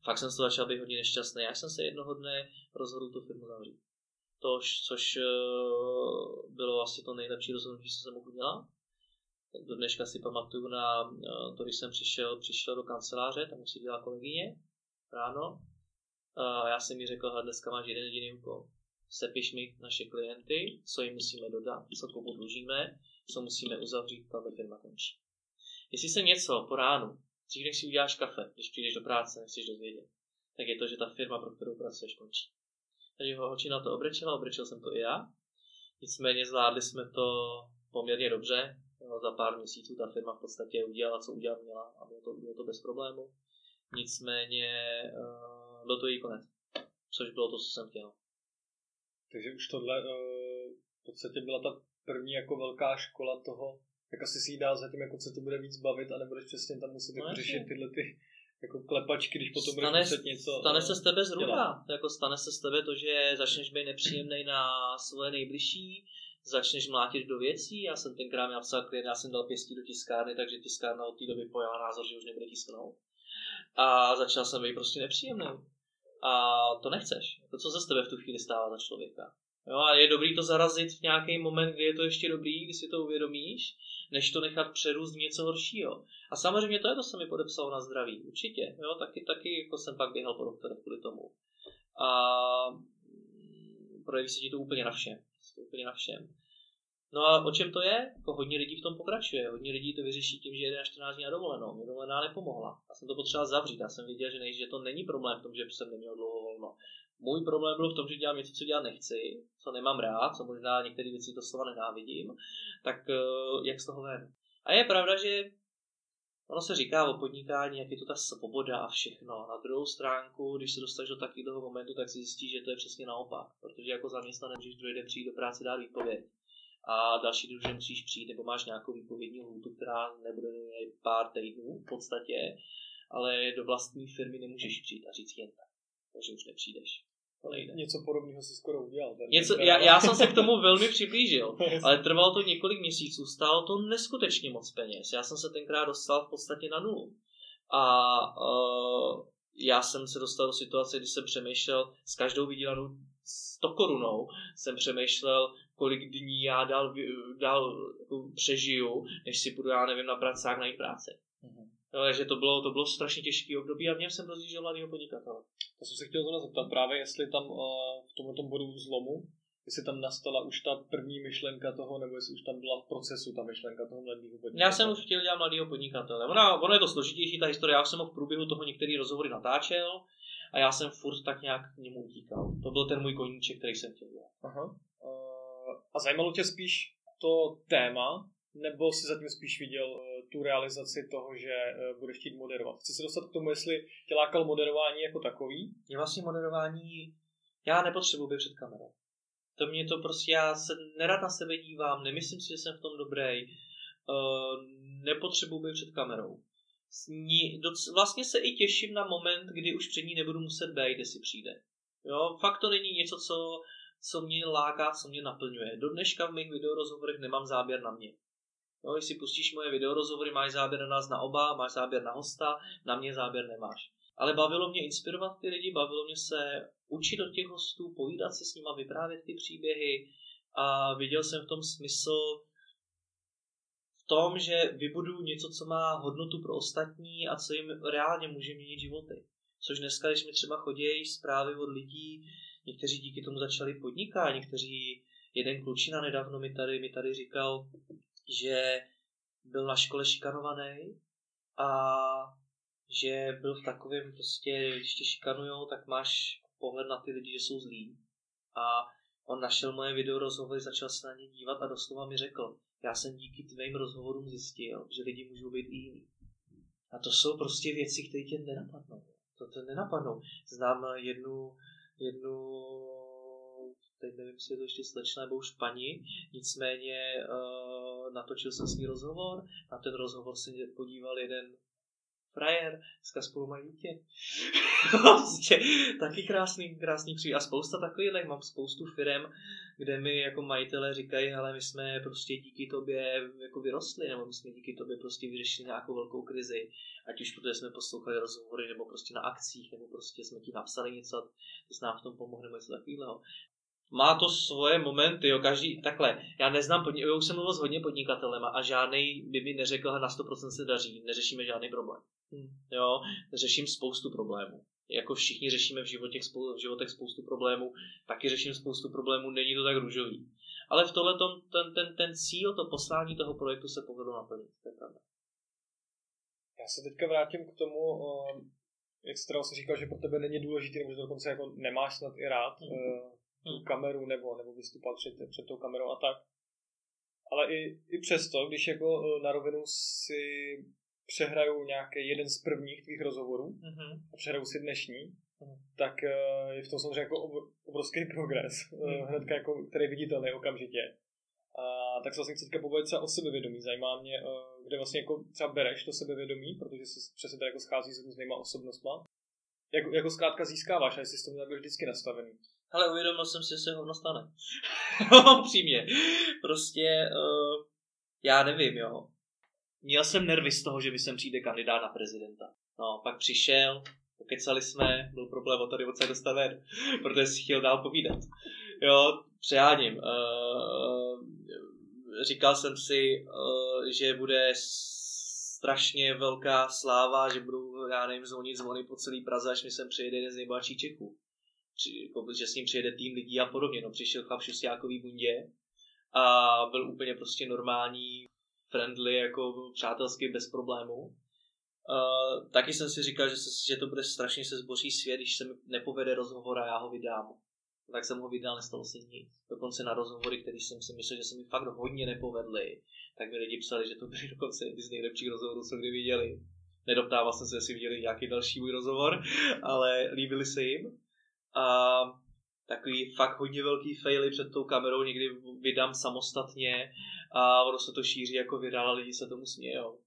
Fakt jsem se začal být hodně nešťastný. Já jsem se jednoho dne rozhodl tu firmu zavřít to, což eh, bylo asi to nejlepší rozhodnutí, co jsem mohl udělat. Do dneška si pamatuju na eh, to, když jsem přišel, přišel do kanceláře, tam už si dělala kolegyně ráno. A já jsem mi řekl, dneska máš jeden jediný úkol. Sepiš mi naše klienty, co jim musíme dodat, co komu dlužíme, co musíme uzavřít, tato firma končí. Jestli se něco po ránu, dřív než si uděláš kafe, když přijdeš do práce, nechceš dozvědět, tak je to, že ta firma, pro kterou pracuješ, končí. Ho holčina to obrečela, obrečel jsem to i já. Nicméně zvládli jsme to poměrně dobře. Za pár měsíců ta firma v podstatě udělala, co udělat měla a bylo to, bylo to bez problému. Nicméně uh, byl to její konec, což bylo to, co jsem chtěl. Takže už tohle uh, v podstatě byla ta první jako velká škola toho, jak asi si jí dál zatím, jako co to bude víc bavit a nebudeš přesně tam muset no, řešit tyhle ty jako klepačky, když potom stane, budeš něco... Stane se z tebe zhruba. Jako stane se z tebe to, že začneš být nepříjemný na svoje nejbližší, začneš mlátit do věcí. Já jsem tenkrát měl psal klient, já jsem dal pěstí do tiskárny, takže tiskárna od té doby pojala názor, že už nebude tisknout. A začal jsem být prostě nepříjemný. A to nechceš. To, co se z tebe v tu chvíli stává za člověka. Jo, a je dobrý to zarazit v nějaký moment, kdy je to ještě dobrý, kdy si to uvědomíš, než to nechat přerůst něco horšího. A samozřejmě to je to, co mi podepsalo na zdraví, určitě. Jo, taky, taky jako jsem pak běhal po doktorech kvůli tomu. A projeví se ti to úplně na všem. Úplně na všem. No a o čem to je? Jako hodně lidí v tom pokračuje. Hodně lidí to vyřeší tím, že jede na 14 dní na dovolenou. Mě dovolená nepomohla. Já jsem to potřeboval zavřít. Já jsem věděl, že, ne, že to není problém v tom, že jsem neměl dlouho volno. Můj problém byl v tom, že dělám něco, co dělat nechci, co nemám rád, co možná některé věci to slova nenávidím, tak eh, jak z toho ven. A je pravda, že ono se říká o podnikání, jak je to ta svoboda a všechno. Na druhou stránku, když se dostaneš do takového momentu, tak si zjistíš, že to je přesně naopak. Protože jako zaměstnanec druhý den přijít do práce dát výpověď. A další den musíš přijít, nebo máš nějakou výpovědní lhůtu, která nebude pár týdnů v podstatě, ale do vlastní firmy nemůžeš přijít a říct jen tak. Takže už nepřijdeš. To nejde. Něco podobného si skoro udělal. Něco, já, já jsem se k tomu velmi přiblížil, ale trvalo to několik měsíců, stálo to neskutečně moc peněz. Já jsem se tenkrát dostal v podstatě na nulu. A uh, já jsem se dostal do situace, kdy jsem přemýšlel s každou vydělanou 100 korunou, jsem přemýšlel, kolik dní já dál, dál jako přežiju, než si půjdu, já nevím, na pracák najít práci. Mm-hmm. Jo, že to bylo, to bylo strašně těžké období a v něm jsem rozjížděl mladého podnikatele. To jsem se chtěl znovu zeptat právě, jestli tam uh, v tomto bodu zlomu, jestli tam nastala už ta první myšlenka toho, nebo jestli už tam byla v procesu ta myšlenka toho mladého podnikatele. Já jsem už chtěl dělat mladého podnikatele. Ona, ono je to složitější, ta historie. Já jsem ho v průběhu toho některý rozhovory natáčel a já jsem furt tak nějak k němu utíkal. To byl ten můj koníček, který jsem chtěl dělat. Aha. Uh, a zajímalo tě spíš to téma, nebo si zatím spíš viděl uh, tu realizaci toho, že uh, budeš chtít moderovat? Chci se dostat k tomu, jestli tě lákal moderování jako takový? Je vlastně moderování, já nepotřebuji být před kamerou. To mě to prostě, já se nerad na sebe dívám, nemyslím si, že jsem v tom dobrý, uh, nepotřebuji být před kamerou. Ní, doc, vlastně se i těším na moment, kdy už před ní nebudu muset být, jestli přijde. Jo, fakt to není něco, co, co mě láká, co mě naplňuje. Do dneška v mých videorozhovorech nemám záběr na mě. Jo, jestli pustíš moje videorozhovory, máš záběr na nás na oba, máš záběr na hosta, na mě záběr nemáš. Ale bavilo mě inspirovat ty lidi, bavilo mě se učit od těch hostů, povídat si s nima, vyprávět ty příběhy a viděl jsem v tom smysl v tom, že vybudu něco, co má hodnotu pro ostatní a co jim reálně může měnit životy. Což dneska, když mi třeba chodí zprávy od lidí, někteří díky tomu začali podnikat, někteří, jeden klučina nedávno mi tady, mi tady říkal, že byl na škole šikanovaný a že byl v takovém prostě, když tě šikanujou, tak máš pohled na ty lidi, že jsou zlí. A on našel moje video rozhovory, začal se na ně dívat a doslova mi řekl, já jsem díky tvým rozhovorům zjistil, že lidi můžou být i jiný. A to jsou prostě věci, které tě nenapadnou. To, to nenapadnou. Znám jednu, jednu teď nevím, jestli je to ještě slečna nebo už paní, nicméně uh, natočil jsem s ní rozhovor, na ten rozhovor se podíval jeden frajer, dneska spolu mají dítě. prostě taky krásný, krásný příběh. A spousta takových, mám spoustu firm, kde mi jako majitelé říkají, ale my jsme prostě díky tobě jako vyrostli, nebo my jsme díky tobě prostě vyřešili nějakou velkou krizi, ať už protože jsme poslouchali rozhovory, nebo prostě na akcích, nebo prostě jsme ti napsali něco, ty jsi nám v tom pomohl, nebo něco takového má to svoje momenty, jo, každý, takhle, já neznám, já už jsem mluvil s hodně podnikatelem a žádný by mi neřekl, že na 100% se daří, neřešíme žádný problém. Hmm. Jo, řeším spoustu problémů. Jako všichni řešíme v, životě, v životech spoustu problémů, taky řeším spoustu problémů, není to tak růžový. Ale v tohle ten, ten, ten cíl, to poslání toho projektu se povedlo naplnit, to je pravda. Já se teďka vrátím k tomu, jak jsi si říkal, že pro tebe není důležité, nebo že dokonce jako nemáš snad i rád mm tu kameru nebo, nebo vystupovat před, před tou kamerou a tak. Ale i, i přesto, když jako e, na rovinu si přehraju nějaký jeden z prvních tvých rozhovorů mm-hmm. a přehraju si dnešní, mm. tak e, je v tom samozřejmě jako obrovský progres, mm. hnedka jako, který je viditelný okamžitě. A tak se vlastně chci teďka povědět třeba o sebevědomí. Zajímá mě, kde vlastně jako třeba bereš to sebevědomí, protože se přesně tady jako schází s různýma osobnostma. Jak, jako zkrátka získáváš a jestli jsi to měl vždycky nastavený. Ale uvědomil jsem si, že se hovno stane. Přímě. Prostě, uh, já nevím, jo. Měl jsem nervy z toho, že by sem přijde kandidát na prezidenta. No, pak přišel, pokecali jsme, byl problém o tady odsaď dostat ven, protože si chtěl dál povídat. Jo, přejáním. Uh, říkal jsem si, uh, že bude strašně velká sláva, že budu, já nevím, zvonit zvony po celý Praze, až mi sem přijede jeden z nejbohatších Čechů jako, že s ním přijede tým lidí a podobně. No, přišel chlap v bundě a byl úplně prostě normální, friendly, jako přátelský, bez problémů. Uh, taky jsem si říkal, že, se, že to bude strašně se zboří svět, když se mi nepovede rozhovor a já ho vydám. Tak jsem ho vydal, nestalo se nic. Dokonce na rozhovory, který jsem si myslel, že se mi fakt hodně nepovedly, tak mi lidi psali, že to byly dokonce jedny z nejlepších rozhovorů, co kdy viděli. Nedoptával jsem se, jestli viděli nějaký další můj rozhovor, ale líbili se jim a takový fakt hodně velký faily před tou kamerou někdy vydám samostatně a ono se to šíří jako viral a lidi se tomu smějou.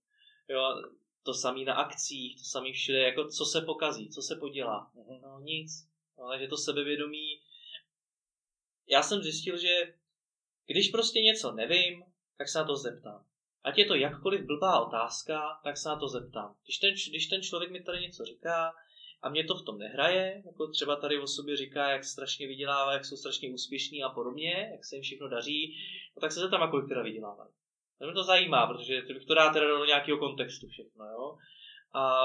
Jo, to samý na akcích, to samý všude, jako co se pokazí, co se podělá. Mhm. No nic. No, takže to sebevědomí. Já jsem zjistil, že když prostě něco nevím, tak se na to zeptám. Ať je to jakkoliv blbá otázka, tak se na to zeptám. Když ten, když ten člověk mi tady něco říká, a mě to v tom nehraje, jako třeba tady o sobě říká, jak strašně vydělává, jak jsou strašně úspěšní a podobně, jak se jim všechno daří, no tak se zeptám, kolik teda vydělávají. To mě to zajímá, protože to dá teda do nějakého kontextu všechno, jo. a,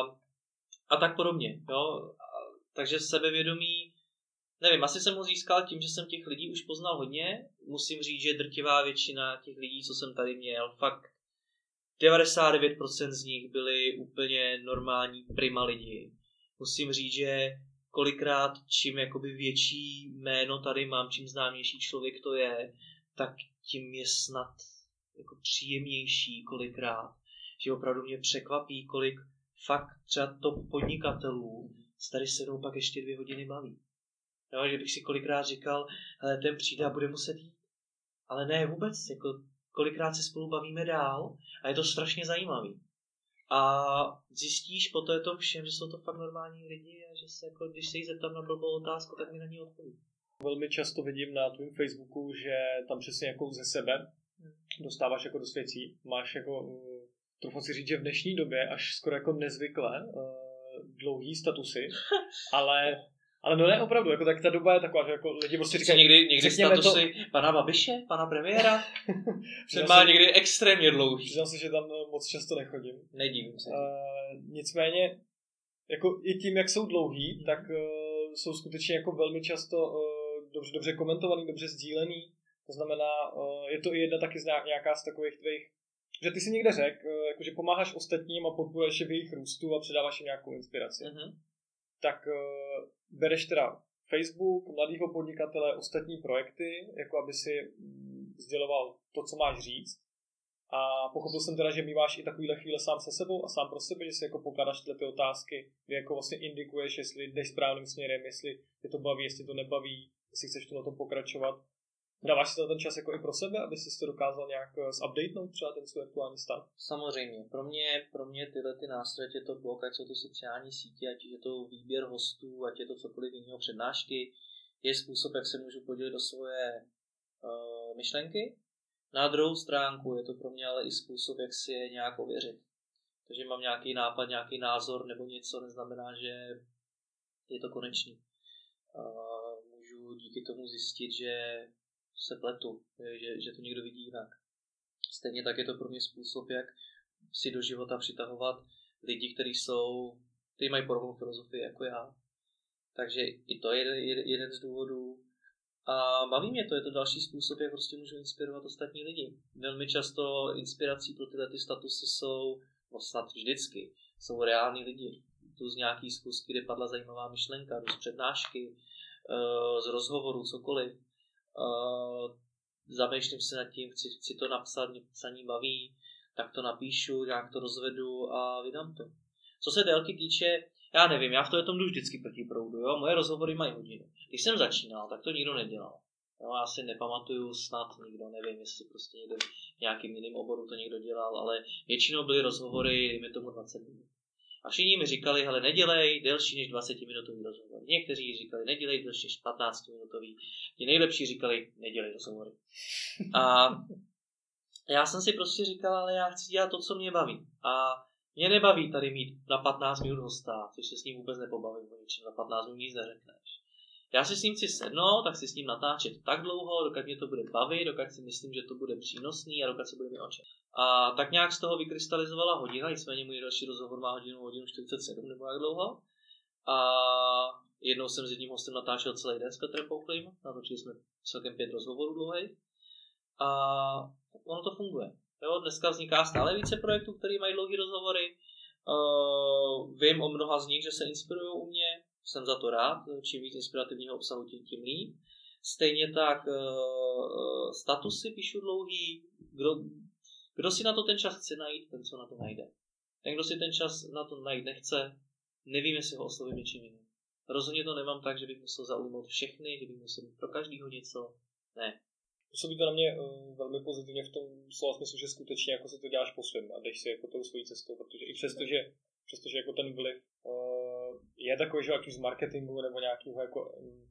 a tak podobně. Jo? A, takže sebevědomí, nevím, asi jsem ho získal tím, že jsem těch lidí už poznal hodně. Musím říct, že drtivá většina těch lidí, co jsem tady měl, fakt 99% z nich byli úplně normální prima lidi. Musím říct, že kolikrát čím jakoby větší jméno tady mám, čím známější člověk to je, tak tím je snad jako příjemnější kolikrát. Že opravdu mě překvapí, kolik fakt třeba to podnikatelů tady se mnou pak ještě dvě hodiny baví. Jo, že bych si kolikrát říkal, hele, ten přijde a bude muset jít. Ale ne vůbec, jako kolikrát se spolu bavíme dál a je to strašně zajímavý. A zjistíš po tom všem, že jsou to fakt normální lidi a že se jako, když se jí zeptám na blbou otázku, tak mi na ní odpoví. Velmi často vidím na tvém Facebooku, že tam přesně jako ze sebe dostáváš jako do věcí. Máš jako, uh, trochu si říct, že v dnešní době až skoro jako nezvykle uh, dlouhý statusy, ale ale no ne, opravdu, jako tak ta doba je taková, že jako lidi prostě říkají... Někdy, někdy statusy to... pana Babiše, pana premiéra, že má někdy extrémně dlouhý. Přiznám se, že tam eh, moc často nechodím. Nedívím se. Uh, nicméně, jako i tím, jak jsou dlouhý, hmm. tak uh, jsou skutečně jako velmi často uh, dobře, dobře komentovaný, dobře sdílený. To znamená, uh, je to i jedna taky z nějaká z takových tvých že ty si někde řekl, jako, že pomáháš ostatním a podporuješ je v jejich růstu a předáváš jim nějakou inspiraci. Uh-huh. Tak uh, bereš teda Facebook, mladého podnikatele, ostatní projekty, jako aby si mm, sděloval to, co máš říct. A pochopil jsem teda, že míváš i takovýhle chvíle sám se sebou a sám pro sebe, že si jako pokládáš tyhle ty otázky, kdy jako vlastně indikuješ, jestli jdeš správným směrem, jestli tě to baví, jestli to nebaví, jestli chceš to na tom pokračovat. Dáváš si to ten čas jako i pro sebe, aby si to dokázal nějak eh, zupdatenout třeba ten svůj aktuální stav? Samozřejmě. Pro mě, pro mě tyhle ty nástroje, je to blog, ať jsou to sociální sítě, ať je to výběr hostů, ať je to cokoliv jiného přednášky, je způsob, jak se můžu podělit do svoje uh, myšlenky. Na druhou stránku je to pro mě ale i způsob, jak si je nějak ověřit. Takže mám nějaký nápad, nějaký názor nebo něco, neznamená, že je to konečný. Uh, můžu díky tomu zjistit, že se pletu, že, že to někdo vidí jinak. Stejně tak je to pro mě způsob, jak si do života přitahovat lidi, kteří jsou, kteří mají podobnou filozofii jako já. Takže i to je jeden, jeden z důvodů. A baví mě to, je to další způsob, jak prostě můžu inspirovat ostatní lidi. Velmi často inspirací pro tyhle ty statusy jsou, no snad vždycky, jsou reální lidi. Tu z nějaký zkusky, kde padla zajímavá myšlenka, z přednášky, eh, z rozhovoru, cokoliv uh, zamýšlím se nad tím, chci, chci to napsat, mě psaní baví, tak to napíšu, nějak to rozvedu a vydám to. Co se délky týče, já nevím, já v tom jdu vždycky proti proudu, jo? moje rozhovory mají hodinu. Když jsem začínal, tak to nikdo nedělal. Jo, já si nepamatuju snad nikdo, nevím, jestli prostě někdo v nějakým jiným oboru to někdo dělal, ale většinou byly rozhovory, dejme tomu 20 minut. A všichni mi říkali, hele, nedělej delší než 20 minutový rozhovor. Někteří říkali, nedělej delší než 15 minutový. Ti nejlepší říkali, nedělej rozhovory. A já jsem si prostě říkal, ale já chci dělat to, co mě baví. A mě nebaví tady mít na 15 minut hosta, což se s ním vůbec nepobavím ničem. Na 15 minut nic neřekneš. Já si s ním chci sednout, tak si s ním natáčet tak dlouho, dokud mě to bude bavit, dokud si myslím, že to bude přínosný a dokud se bude mi očet. A tak nějak z toho vykrystalizovala hodina, nicméně můj další rozhovor má hodinu, hodinu 47 nebo jak dlouho. A jednou jsem s jedním hostem natáčel celý den s Petrem Pouchlým, natočili jsme celkem pět rozhovorů dlouhých. A ono to funguje. Jo, dneska vzniká stále více projektů, které mají dlouhé rozhovory. Uh, vím o mnoha z nich, že se inspirují u mě, jsem za to rád, čím víc inspirativního obsahu, tím, tím líp. Stejně tak uh, statusy píšu dlouhý, kdo, kdo si na to ten čas chce najít, ten co na to najde. Ten, kdo si ten čas na to najít nechce, nevím, jestli ho oslovím něčím jiným. Rozhodně to nemám tak, že bych musel zaujmout všechny, že bych musel mít pro každého něco. Ne. Působí to na mě uh, velmi pozitivně v tom slova smyslu, že skutečně jako si to děláš po svém a jdeš si jako tou svojí cestou, protože i přesto, že, přestože jako ten vliv uh, je takový, že jaký z marketingu nebo nějakého jako um,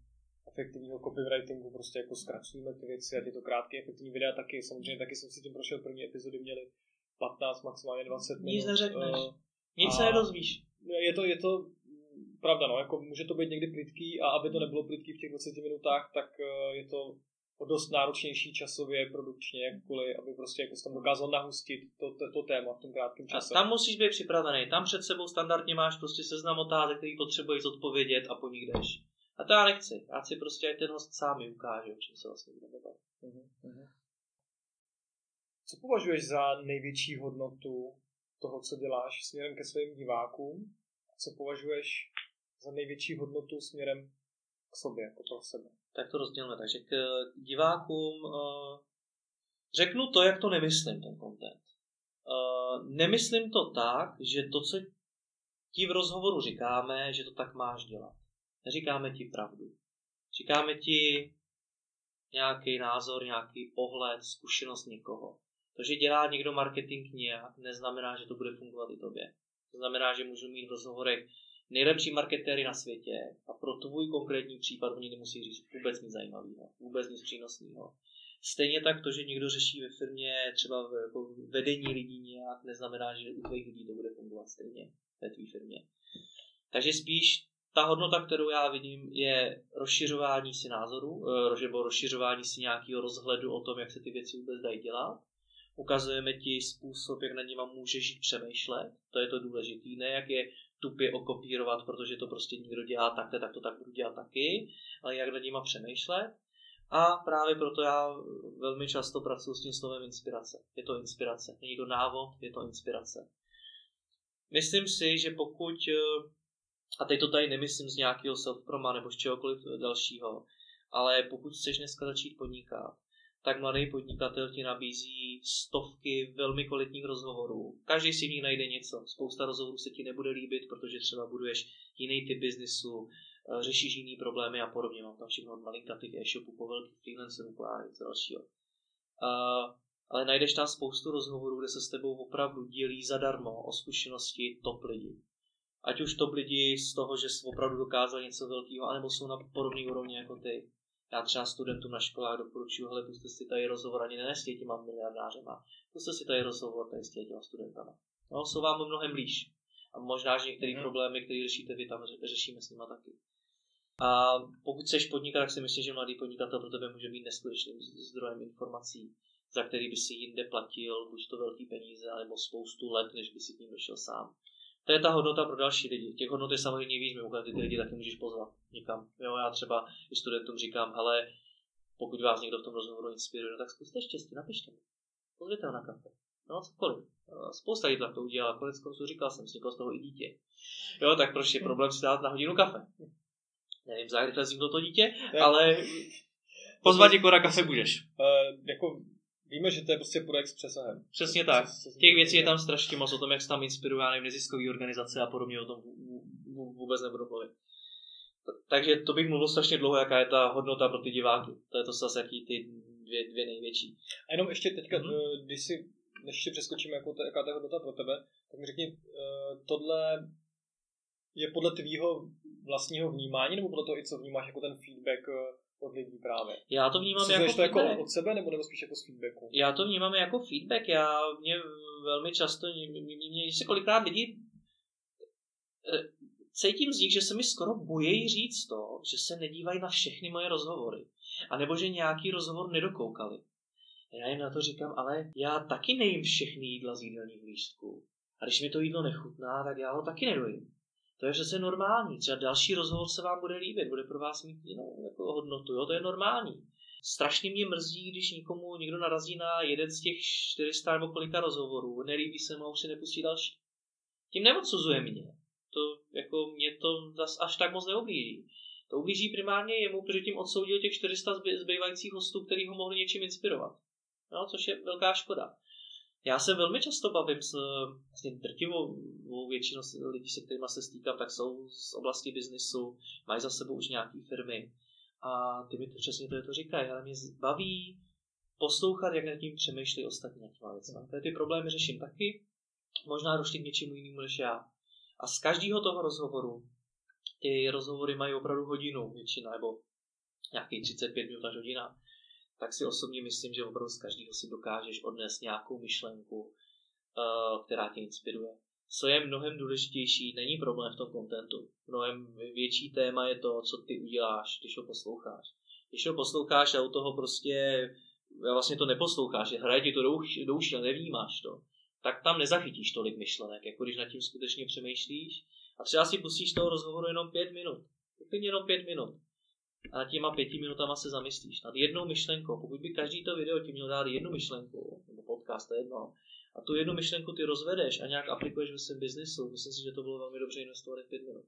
efektivního copywritingu, prostě jako zkracujeme ty věci, a je to krátké efektivní videa, taky samozřejmě taky jsem si tím prošel, první epizody měly 15, maximálně 20 minut. Nic neřekneš, uh, nic se nedozvíš. Je to, je to pravda, no, jako může to být někdy plitký a aby to nebylo plitký v těch 20 minutách, tak uh, je to o dost náročnější časově, produkčně, jakkoliv, aby prostě jako tam dokázal nahustit to, to, to téma v tom krátkém čase. A tam musíš být připravený. Tam před sebou standardně máš prostě seznam otázek, který potřebuješ odpovědět a po nich jdeš. A to já nechci. Já si prostě ať ten host sám mi ukáže, o čem se vlastně bude bavit. Uh-huh. Co považuješ za největší hodnotu toho, co děláš směrem ke svým divákům? A co považuješ za největší hodnotu směrem k sobě, jako pro sebe? Tak to rozdělíme. Takže k divákům uh, řeknu to, jak to nemyslím, ten content. Uh, nemyslím to tak, že to, co ti v rozhovoru říkáme, že to tak máš dělat. Neříkáme ti pravdu. Říkáme ti nějaký názor, nějaký pohled, zkušenost někoho. To, že dělá někdo marketing nějak, neznamená, že to bude fungovat i tobě. To znamená, že můžu mít v rozhovorech nejlepší marketéry na světě a pro tvůj konkrétní případ oni nemusí říct vůbec nic zajímavého, vůbec nic přínosného. Stejně tak to, že někdo řeší ve firmě třeba jako vedení lidí nějak, neznamená, že u tvých lidí to bude fungovat stejně ve tvý firmě. Takže spíš ta hodnota, kterou já vidím, je rozšiřování si názorů, eh, nebo rozšiřování si nějakého rozhledu o tom, jak se ty věci vůbec dají dělat. Ukazujeme ti způsob, jak na něma můžeš přemýšlet, to je to důležité, ne jak je tupě okopírovat, protože to prostě někdo dělá takhle, tak to tak budu dělat taky, ale jak nad nima přemýšlet. A právě proto já velmi často pracuji s tím slovem inspirace. Je to inspirace. Není to návod, je to inspirace. Myslím si, že pokud eh, a teď to tady nemyslím z nějakého self-proma nebo z čehokoliv dalšího, ale pokud chceš dneska začít podnikat, tak mladý podnikatel ti nabízí stovky velmi kvalitních rozhovorů. Každý si v nich najde něco. Spousta rozhovorů se ti nebude líbit, protože třeba buduješ jiný typ biznisu, eh, řešíš jiný problémy a podobně. Mám tam všechno od malinkatých e-shopů po velkých freelancerů a něco dalšího. Uh, ale najdeš tam spoustu rozhovorů, kde se s tebou opravdu dělí zadarmo o zkušenosti top lidí ať už to lidi z toho, že opravdu dokázali něco velkého, anebo jsou na podobné úrovni jako ty. Já třeba studentům na školách doporučuji, hele, puste si tady rozhovor, ani ne s těma miliardářema, puste si tady rozhovor tady s těma studentama. No, jsou vám mnohem blíž. A možná, že některé mm. problémy, které řešíte vy, tam řešíme s nimi taky. A pokud chceš podnikat, tak si myslím, že mladý podnikatel pro tebe může být neskutečným zdrojem informací, za který by si jinde platil buď to velký peníze, nebo spoustu let, než by si k ním došel sám to je ta hodnota pro další lidi. Těch hodnot je samozřejmě víc, mimochodem ty, ty lidi taky můžeš pozvat někam. Jo, já třeba i studentům říkám, hele, pokud vás někdo v tom rozhovoru inspiruje, no tak zkuste štěstí, napište mi. Pozvěte ho na kafe. No, cokoliv. Spousta lidí to udělá, konec konců říkal jsem, vzniklo z toho i dítě. Jo, tak proč je problém si dát na hodinu kafe? Nevím, za rychle vzniklo to dítě, ale pozvat někoho na kafe můžeš. Uh, jako Víme, že to je prostě projekt s přesahem. Přesně tak. Těch věcí je tam strašně moc o tom, jak se tam inspiruje neziskové organizace a podobně o tom vůbec nebudu mluvit. Takže to bych mluvil strašně dlouho, jaká je ta hodnota pro ty diváky. To je to zase jaký ty dvě, dvě největší. A jenom ještě teďka, mm-hmm. když si, než si přeskočíme, jako to, jaká to je hodnota pro tebe, tak mi řekni, uh, tohle je podle tvýho vlastního vnímání, nebo podle toho i co vnímáš jako ten feedback uh, od lidí právě. Já to vnímám jako to jako od sebe nebo, nebo spíš jako z feedbacku? Já to vnímám jako feedback. Já mě velmi často, mě, mě, mě se kolikrát lidi eh, cítím z nich, že se mi skoro bojejí říct to, že se nedívají na všechny moje rozhovory. A nebo že nějaký rozhovor nedokoukali. Já jim na to říkám, ale já taky nejím všechny jídla z jídelních lístků. A když mi to jídlo nechutná, tak já ho taky nedojím. To je přece normální. Třeba další rozhovor se vám bude líbit, bude pro vás mít jinou jako hodnotu. Jo? To je normální. Strašně mě mrzí, když někomu někdo narazí na jeden z těch 400 nebo kolika rozhovorů, nelíbí se mu a už si nepustí další. Tím neodsuzuje mě. To, jako mě to zas až tak moc neoblíží. To ublíží primárně jemu, protože tím odsoudil těch 400 zbývajících hostů, který ho mohli něčím inspirovat. No, což je velká škoda. Já se velmi často bavím s vlastně drtivou většinou lidí, se kterými se stýkám, tak jsou z oblasti biznisu, mají za sebou už nějaké firmy. A ty mi to přesně to, to říkají, ale mě baví poslouchat, jak nad tím přemýšlí ostatní nad těma věcmi. ty problémy řeším taky, možná roštit něčemu jinému než já. A z každého toho rozhovoru, ty rozhovory mají opravdu hodinu většina, nebo nějaký 35 minut až hodina, tak si osobně myslím, že opravdu z každého si dokážeš odnést nějakou myšlenku, uh, která tě inspiruje. Co je mnohem důležitější, není problém v tom kontentu. Mnohem větší téma je to, co ty uděláš, když ho posloucháš. Když ho posloucháš a u toho prostě vlastně to neposloucháš, že hraje ti to do, do uši a nevnímáš to, tak tam nezachytíš tolik myšlenek, jako když nad tím skutečně přemýšlíš. A třeba si pustíš toho rozhovoru jenom pět minut. Klidně jenom pět minut. A nad těma pěti minutama se zamyslíš. Nad jednou myšlenkou. Pokud by každý to video ti měl dát jednu myšlenku, nebo podcast, to je jedno, a tu jednu myšlenku ty rozvedeš a nějak aplikuješ ve svém biznisu, myslím si, že to bylo velmi dobře investovat pět minut.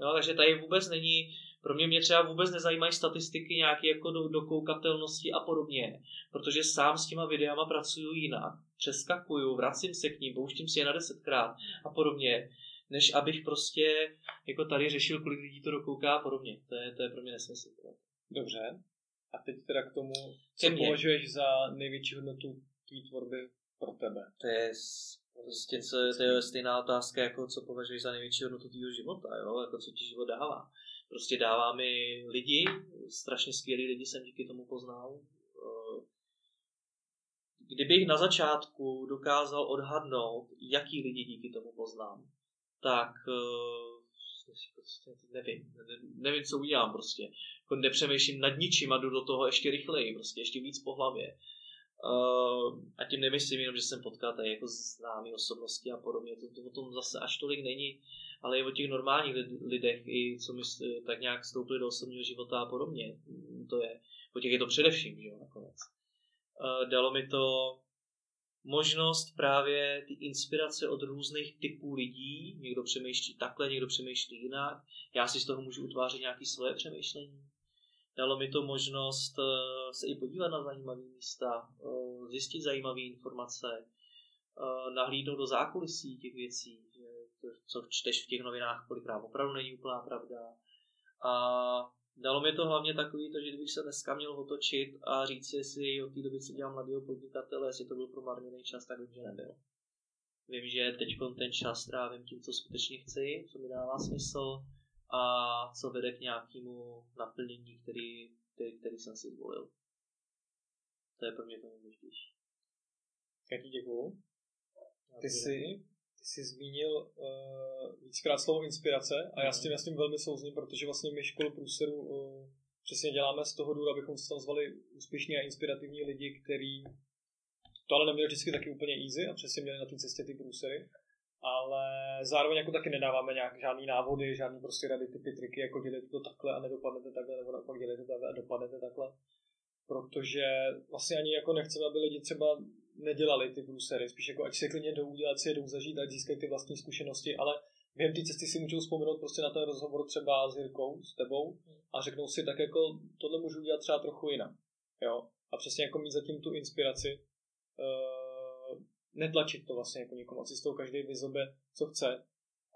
No, takže tady vůbec není, pro mě mě třeba vůbec nezajímají statistiky nějaké jako do, dokoukatelnosti a podobně, protože sám s těma videama pracuju jinak, přeskakuju, vracím se k ním, pouštím si je na desetkrát a podobně, než abych prostě jako tady řešil, kolik lidí to dokouká a podobně. To je, to je pro mě nesmysl. Dobře. A teď teda k tomu, co považuješ za největší hodnotu tvý tvorby pro tebe? To je prostě co, to je stejná otázka, jako co považuješ za největší hodnotu tvýho života, jo? jako co ti život dává. Prostě dává mi lidi, strašně skvělí lidi jsem díky tomu poznal. Eh, kdybych na začátku dokázal odhadnout, jaký lidi díky tomu poznám, tak uh, nevím, nevím, co udělám prostě. Jako nepřemýšlím nad ničím a jdu do toho ještě rychleji, prostě ještě víc po hlavě. Uh, a tím nemyslím jenom, že jsem potkal tady jako známý osobnosti a podobně, to, to o tom zase až tolik není, ale i o těch normálních lidech, i co mi tak nějak vstoupili do osobního života a podobně. To je, o těch je to především, že jo, nakonec. Uh, dalo mi to možnost právě ty inspirace od různých typů lidí. Někdo přemýšlí takhle, někdo přemýšlí jinak. Já si z toho můžu utvářet nějaké svoje přemýšlení. Dalo mi to možnost eh, se i podívat na zajímavé místa, eh, zjistit zajímavé informace, eh, nahlídnout do zákulisí těch věcí, co čteš v těch novinách, kolikrát opravdu není úplná pravda. A Dalo mi to hlavně takový to, že kdybych se dneska měl otočit a říct si, jestli od té doby, co dělám mladého podnikatele, jestli to byl promarněný čas, tak vím, že nebyl. Vím, že teď ten čas trávím tím, co skutečně chci, co mi dává smysl a co vede k nějakému naplnění, který, který, který jsem si zvolil. To je pro mě to nejdůležitější. Já ti děkuju. Ty jsi jsi zmínil uh, víckrát slovo inspirace a já s tím, já s tím velmi souzním, protože vlastně my školu průseru uh, přesně děláme z toho důvodu, abychom se tam zvali úspěšní a inspirativní lidi, kteří to ale neměli vždycky taky úplně easy a přesně měli na té cestě ty průsery, ale zároveň jako taky nedáváme nějak žádný návody, žádný prostě rady, typy, triky, jako dělejte to takhle a nedopadnete takhle, nebo naopak dělejte takhle a dopadnete takhle. Protože vlastně ani jako nechceme, aby lidi třeba nedělali ty průsery, spíš jako ať se klidně jdou udělat si, jdou zažít, ať získají ty vlastní zkušenosti, ale během té cesty si můžou vzpomenout prostě na ten rozhovor třeba s Jirkou, s tebou a řeknou si tak jako tohle můžu udělat třeba trochu jinak. Jo? A přesně jako mít zatím tu inspiraci, uh, netlačit to vlastně jako někomu, asi z toho každý vyzobe, co chce.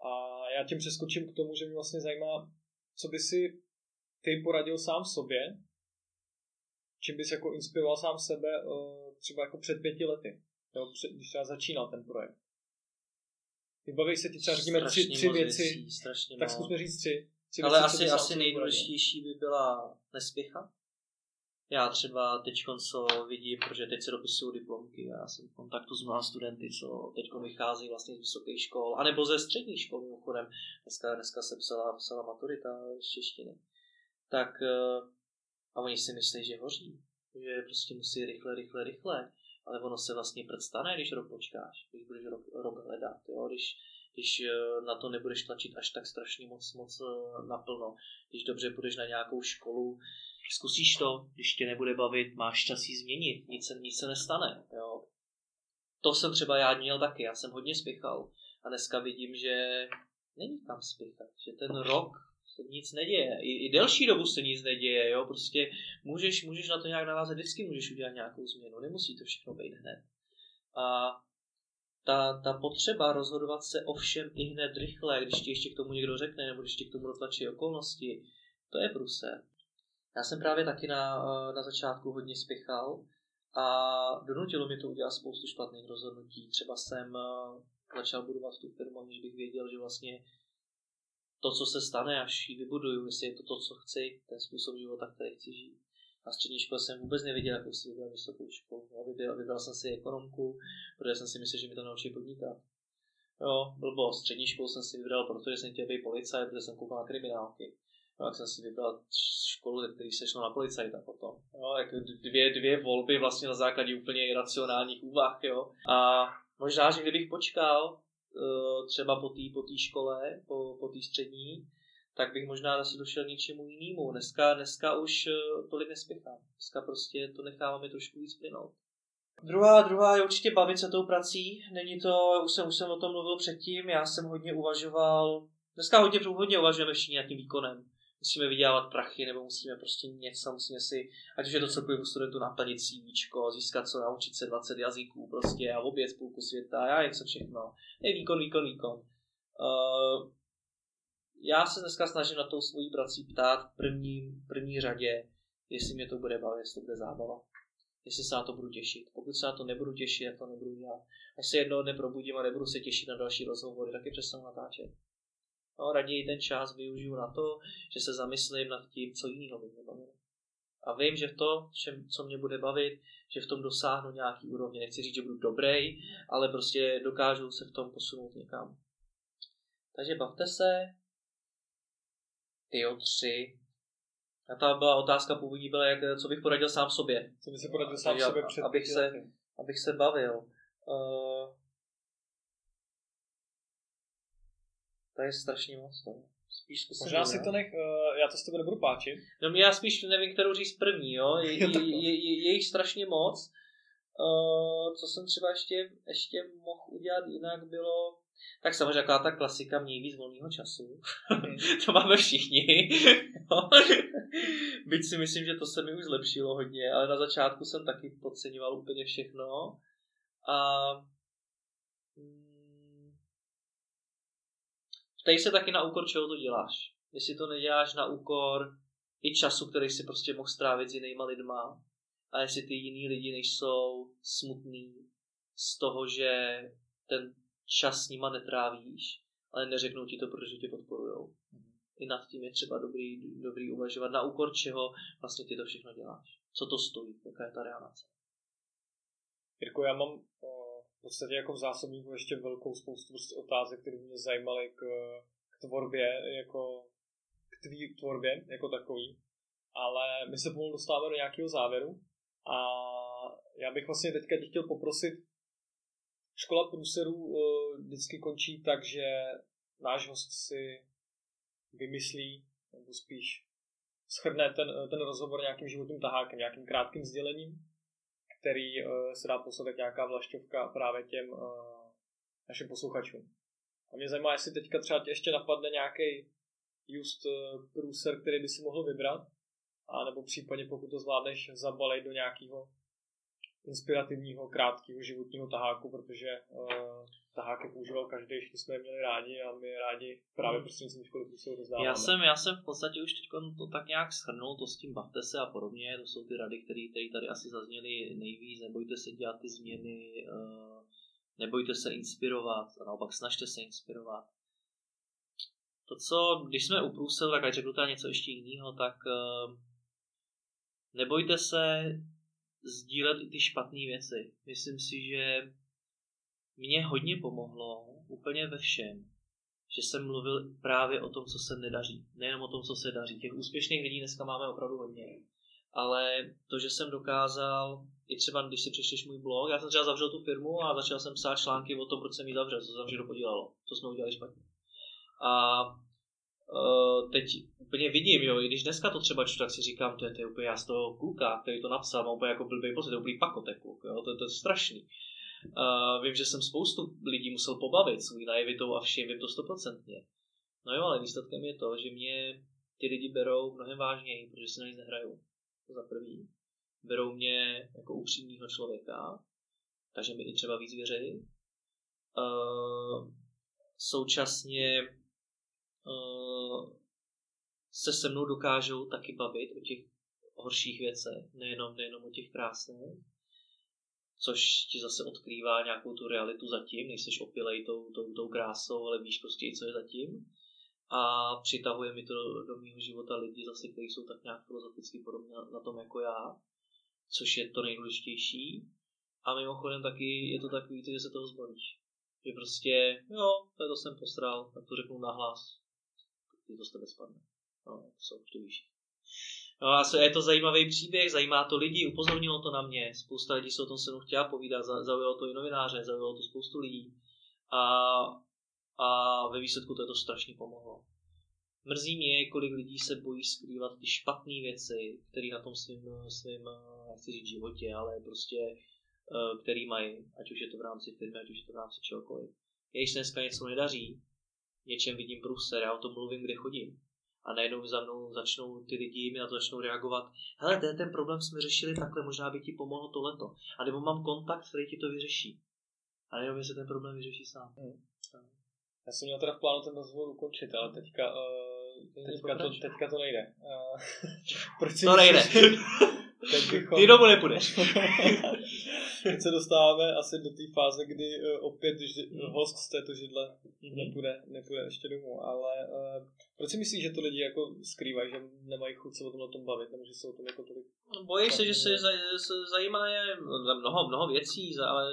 A já tím přeskočím k tomu, že mě vlastně zajímá, co by si ty poradil sám sobě, čím bys jako inspiroval sám sebe uh, třeba jako před pěti lety, jo, před, když třeba začínal ten projekt. Vybaví se ti třeba řekněme tři, tři věci, věcí, tak zkusme říct tři. tři Ale věci, asi, asi nejdůležitější by byla nespěchat. Já třeba teď co vidím, protože teď se dopisují diplomky, já jsem v kontaktu s mnoha studenty, co teď vychází vlastně z vysokých škol, anebo ze středních škol mimochodem. Dneska, dneska se psala, psala maturita z češtiny. Tak eh, a oni si myslí, že hoří že prostě musí rychle, rychle, rychle, ale ono se vlastně předstane, když rok počkáš, když budeš rok, rok hledat, jo? Když, když eh, na to nebudeš tlačit až tak strašně moc, moc eh, naplno, když dobře půjdeš na nějakou školu, zkusíš to, když tě nebude bavit, máš čas změnit, nic se, nic se nestane, jo? To jsem třeba já měl taky, já jsem hodně spěchal a dneska vidím, že není tam spěchat, že ten rok se nic neděje. I, I delší dobu se nic neděje, jo, prostě můžeš, můžeš na to nějak navázat, vždycky můžeš udělat nějakou změnu, nemusí to všechno být hned. A ta, ta potřeba rozhodovat se o všem i hned rychle, když ti ještě k tomu někdo řekne, nebo když ti k tomu dotlačí okolnosti, to je průse. Já jsem právě taky na, na začátku hodně spěchal a donutilo mi to udělat spoustu špatných rozhodnutí. Třeba jsem začal budovat tu firmu, než bych věděl, že vlastně to, co se stane, až ji vybuduju, jestli je to to, co chci, ten způsob života, který chci žít. Na střední škole jsem vůbec nevěděl, jakou si vybral vysokou školu. Já vybral, vybral jsem si ekonomku, protože jsem si myslel, že mi to naučí podnikat. Jo, blbo, střední školu jsem si vybral, protože jsem chtěl být policajt, protože jsem koukal na kriminálky. No, tak jsem si vybral školu, ze který se šlo na policajta potom. Jo, jako dvě, dvě volby vlastně na základě úplně iracionálních úvah. Jo. A možná, že kdybych počkal třeba po té po škole, po, po té střední, tak bych možná zase došel něčemu jinému. Dneska, dneska už eh, tolik nespěchám. Dneska prostě to necháváme trošku víc plynout. Druhá, druhá je určitě bavit se tou prací. Není to, už jsem, už jsem o tom mluvil předtím, já jsem hodně uvažoval, dneska hodně, hodně uvažujeme všichni tím výkonem. Musíme vydělávat prachy, nebo musíme prostě něco, musíme si, ať už je to celkově studentu naplnit CV, získat co, naučit se 20 jazyků prostě a obět půlku světa, já něco všechno. Je výkon, výkon, výkon. Uh, já se dneska snažím na tou svojí prací ptát v první, první řadě, jestli mě to bude bavit, jestli to bude zábava jestli se na to budu těšit. Pokud se na to nebudu těšit, já to nebudu dělat. Až se jednoho dne probudím a nebudu se těšit na další rozhovory, taky přestanu natáčet. No, raději ten čas využiju na to, že se zamyslím nad tím, co jiného by mě bavilo. A vím, že v to, co mě bude bavit, že v tom dosáhnu nějaký úrovně. Nechci říct, že budu dobrý, ale prostě dokážu se v tom posunout někam. Takže bavte se. Ty tři. A ta byla otázka původní byla, jak, co bych poradil sám sobě. Co bych si poradil sám sobě před abych se, abych se bavil. Uh, to je strašně moc. To. Spíš zkusím Možná si to nech, uh, já to s tebe nebudu páčit. No já spíš nevím, kterou říct první, jo. Je, je, je, je, je jich strašně moc. Uh, co jsem třeba ještě, ještě mohl udělat jinak, bylo tak samozřejmě taková ta klasika měj víc volného času. Hmm. to máme všichni. Byť si myslím, že to se mi už zlepšilo hodně, ale na začátku jsem taky podceňoval úplně všechno. A ptej se taky na úkor, čeho to děláš. Jestli to neděláš na úkor i času, který si prostě mohl strávit s jinýma lidma, a jestli ty jiný lidi nejsou smutný z toho, že ten čas s nima netrávíš, ale neřeknou ti to, protože tě podporujou. I nad tím je třeba dobrý, dobrý uvažovat, na úkor čeho vlastně ty to všechno děláš. Co to stojí, jaká je ta reálnace. Jirko, já mám v podstatě jako v zásobníku ještě velkou spoustu prostě otázek, které mě zajímaly k, k tvorbě, jako k tvý tvorbě jako takový. Ale my se pomalu dostáváme do nějakého závěru a já bych vlastně teďka tě chtěl poprosit, škola průserů uh, vždycky končí tak, že náš host si vymyslí, nebo spíš schrne ten, eh, ten rozhovor nějakým životním tahákem, nějakým krátkým sdělením, který uh, se dá poslat nějaká vlašťovka právě těm uh, našim posluchačům. A mě zajímá, jestli teďka třeba tě ještě napadne nějaký just uh, průser, který by si mohl vybrat, a nebo případně pokud to zvládneš zabalit do nějakého inspirativního, krátkého životního taháku, protože uh, taháky používal každý, všichni jsme je měli rádi a my je rádi právě prostřednictvím školy se rozdáváme. Já jsem, já jsem v podstatě už teď to tak nějak schrnul, to s tím bavte se a podobně, to jsou ty rady, které tady asi zazněly nejvíc, nebojte se dělat ty změny, uh, nebojte se inspirovat, a naopak snažte se inspirovat. To, co, když jsme u Průsel, tak ať řeknu teda něco ještě jiného, tak uh, nebojte se sdílet i ty špatné věci. Myslím si, že mě hodně pomohlo úplně ve všem, že jsem mluvil právě o tom, co se nedaří. Nejenom o tom, co se daří. Těch úspěšných lidí dneska máme opravdu hodně. Ale to, že jsem dokázal, i třeba když si přečteš můj blog, já jsem třeba zavřel tu firmu a začal jsem psát články o tom, proč jsem ji zavřel, co se tam podílelo, co jsme udělali špatně. A uh, teď úplně vidím, jo, i když dneska to třeba čtu, tak si říkám, to je, to je úplně já z toho kluka, který to napsal, mám úplně jako blbý pocit, to je úplně pakotek kluk, jo, to, to je strašný. Uh, vím, že jsem spoustu lidí musel pobavit svůj najevitou a všem, vím to stoprocentně. No jo, ale výsledkem je to, že mě ty lidi berou mnohem vážněji, protože se na nic nehrajou. To za prvý. Berou mě jako upřímného člověka, takže mi i třeba víc věří. Uh, současně uh, se se mnou dokážou taky bavit o těch horších věcech, nejenom, nejenom o těch krásných, což ti zase odkrývá nějakou tu realitu zatím, nejseš opilej tou, tou, tou krásou, ale víš prostě i co je zatím. A přitahuje mi to do, do mého života lidi zase, kteří jsou tak nějak filozoficky podobně na, na tom jako já, což je to nejdůležitější. A mimochodem taky je to takový, že se toho zbavíš. Že prostě, jo, to, to jsem posral, tak to řeknu nahlas, ty to z tebe spadne. No, jsou, to víš. No a je to zajímavý příběh, zajímá to lidi, upozornilo to na mě, spousta lidí se o tom se mnou chtěla povídat, zaujalo to i novináře, zaujalo to spoustu lidí a, a ve výsledku to je to strašně pomohlo. Mrzí mě, kolik lidí se bojí skrývat ty špatné věci, které na tom svým, svým, nechci říct životě, ale prostě, eh, který mají, ať už je to v rámci firmy, ať už je to v rámci čehokoliv. Když se dneska něco nedaří, něčem vidím průser, já o tom mluvím, kde chodím. A najednou za mnou začnou ty lidi mi na to začnou reagovat. Hele, ten, ten problém jsme řešili takhle, možná by ti pomohlo tohleto. A nebo mám kontakt, který ti to vyřeší. A najednou se ten problém vyřeší sám. Hmm. Já jsem měl teda v plánu ten rozhovor ukončit, ale teďka, uh, teďka, to, teďka to nejde. Uh, proč to nejde. Teď bychom... Ty domů nepůjdeš. Teď se dostáváme asi do té fáze, kdy uh, opět ži, mm. host z této židle mm-hmm. nepůjde, nepůjde ještě domů. Ale uh, proč si myslíš, že to lidi jako skrývají, že nemají chuť se o tom, o tom bavit, nebo že se o tom jako tolik... No, bojí se, že se, se zajímá je mnoho, mnoho věcí, ale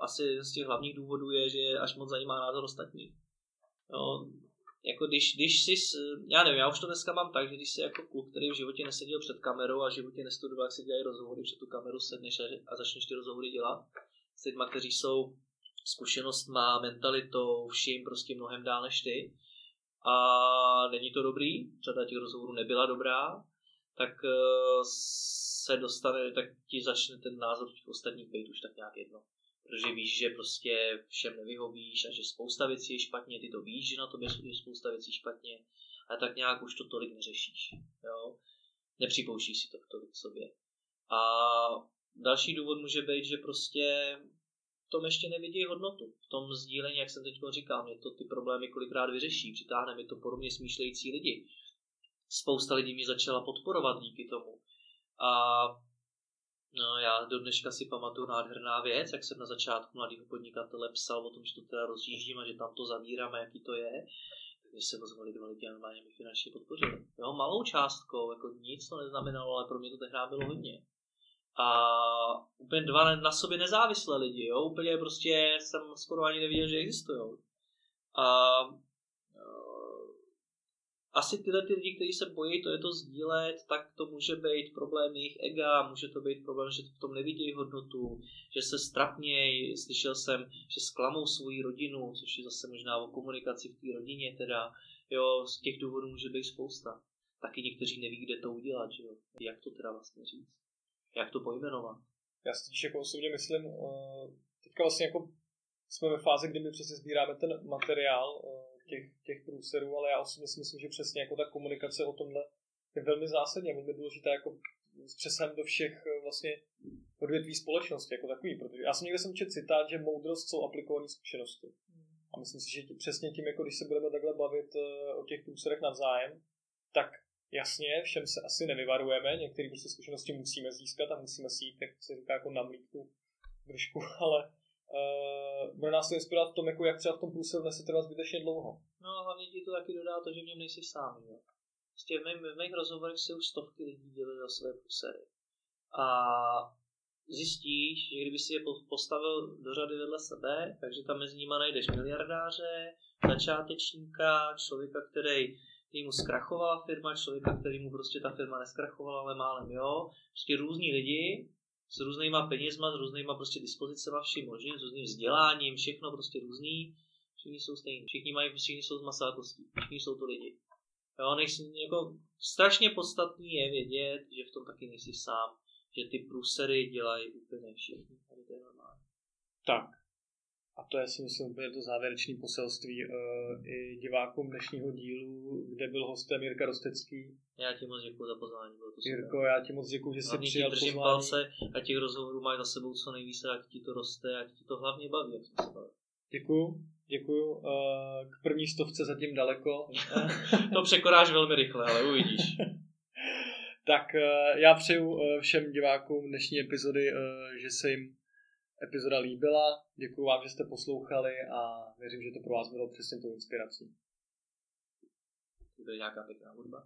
asi z těch hlavních důvodů je, že až moc zajímá názor ostatních. No, jako když, když jsi, já nevím, já už to dneska mám tak, že když jsi jako kluk, který v životě neseděl před kamerou a v životě nestudoval, jak se dělají rozhovory, před tu kameru sedneš a začneš ty rozhovory dělat s lidmi, kteří jsou zkušenost má, mentalitou, vším prostě mnohem dál než ty. A není to dobrý, řada těch rozhovorů nebyla dobrá, tak eh, se dostane, tak ti začne ten názor těch ostatních být už tak nějak jedno protože víš, že prostě všem nevyhovíš a že spousta věcí je špatně, ty to víš, že na tobě je spousta věcí špatně, a tak nějak už to tolik neřešíš. Jo? Nepřipouštíš si to k tolik sobě. A další důvod může být, že prostě v tom ještě nevidí hodnotu. V tom sdílení, jak jsem teď říkal, mě to ty problémy kolikrát vyřeší, přitáhne mi to podobně smýšlející lidi. Spousta lidí mě začala podporovat díky tomu. A No, já do dneška si pamatuju nádherná věc, jak jsem na začátku mladého podnikatele psal o tom, že to teda rozjíždím a že tam to zavírám a jaký to je. Tak mě se ozvali dva lidi a normálně mi finančně podpořili. Jo, malou částkou, jako nic to neznamenalo, ale pro mě to tehdy bylo hodně. A úplně dva na sobě nezávislé lidi, jo, úplně prostě jsem skoro ani nevěděl, že existují. A asi tyhle ty lidi, kteří se bojí to je to sdílet, tak to může být problém jejich ega, může to být problém, že v tom nevidí hodnotu, že se strapnějí, slyšel jsem, že zklamou svoji rodinu, což je zase možná o komunikaci v té rodině teda, jo, z těch důvodů může být spousta. Taky někteří neví, kde to udělat, že jo. Jak to teda vlastně říct? Jak to pojmenovat? Já si totiž jako osobně myslím, uh, teďka vlastně jako jsme ve fázi, kdy my přesně sbíráme ten materiál, uh, těch, těch průserů, ale já osobně si myslím, že přesně jako ta komunikace o tomhle je velmi zásadně, velmi důležitá jako s přesahem do všech eh, vlastně odvětví společnosti jako takový, protože já jsem někde jsem četl citát, že moudrost jsou aplikované zkušenosti. A myslím si, že tí, přesně tím, jako když se budeme takhle bavit uh, o těch průserech navzájem, tak jasně, všem se asi nevyvarujeme, některé prostě zkušenosti musíme získat a musíme si jít, jak se říká, jako namlít tu držku, ale uh, bude nás to inspirovat v tom, jako jak třeba v tom průseru nese trvat zbytečně dlouho. No a hlavně ti to taky dodá to, že v něm nejsi sám. Jo? Prostě v, mých, v mých rozhovorech se už stovky lidí dělili o své průsery. A zjistíš, že kdyby si je postavil do řady vedle sebe, takže tam mezi nimi najdeš miliardáře, začátečníka, člověka, který mu zkrachovala firma, člověka, který mu prostě ta firma neskrachovala, ale málem jo. Prostě různí lidi, s různýma penězma, s různýma prostě dispozicema, vším možným, s různým vzděláním, všechno prostě různý. Všichni jsou stejní, všichni mají, všichni jsou z masa všichni jsou to lidi. Jo, nejsi, jako, strašně podstatný je vědět, že v tom taky nejsi sám, že ty průsery dělají úplně všichni. Tady to je normální. Tak, a to je si myslím úplně to závěrečné poselství uh, i divákům dnešního dílu, kde byl hostem Jirka Rostecký. Já ti moc děkuji za pozvání. Bylo to Jirko, já ti moc děkuji, že jsi přijal držím pozvání. palce a těch rozhovorů máš za sebou co nejvíce, ať ti to roste, ať ti to hlavně baví, jak jsme se bavili. Děkuju, děkuju. Uh, k první stovce zatím daleko. to překonáš velmi rychle, ale uvidíš. tak uh, já přeju všem divákům dnešní epizody, že se jim epizoda líbila. Děkuji vám, že jste poslouchali a věřím, že to pro vás bylo přesně tou inspirací. To je nějaká pěkná hudba.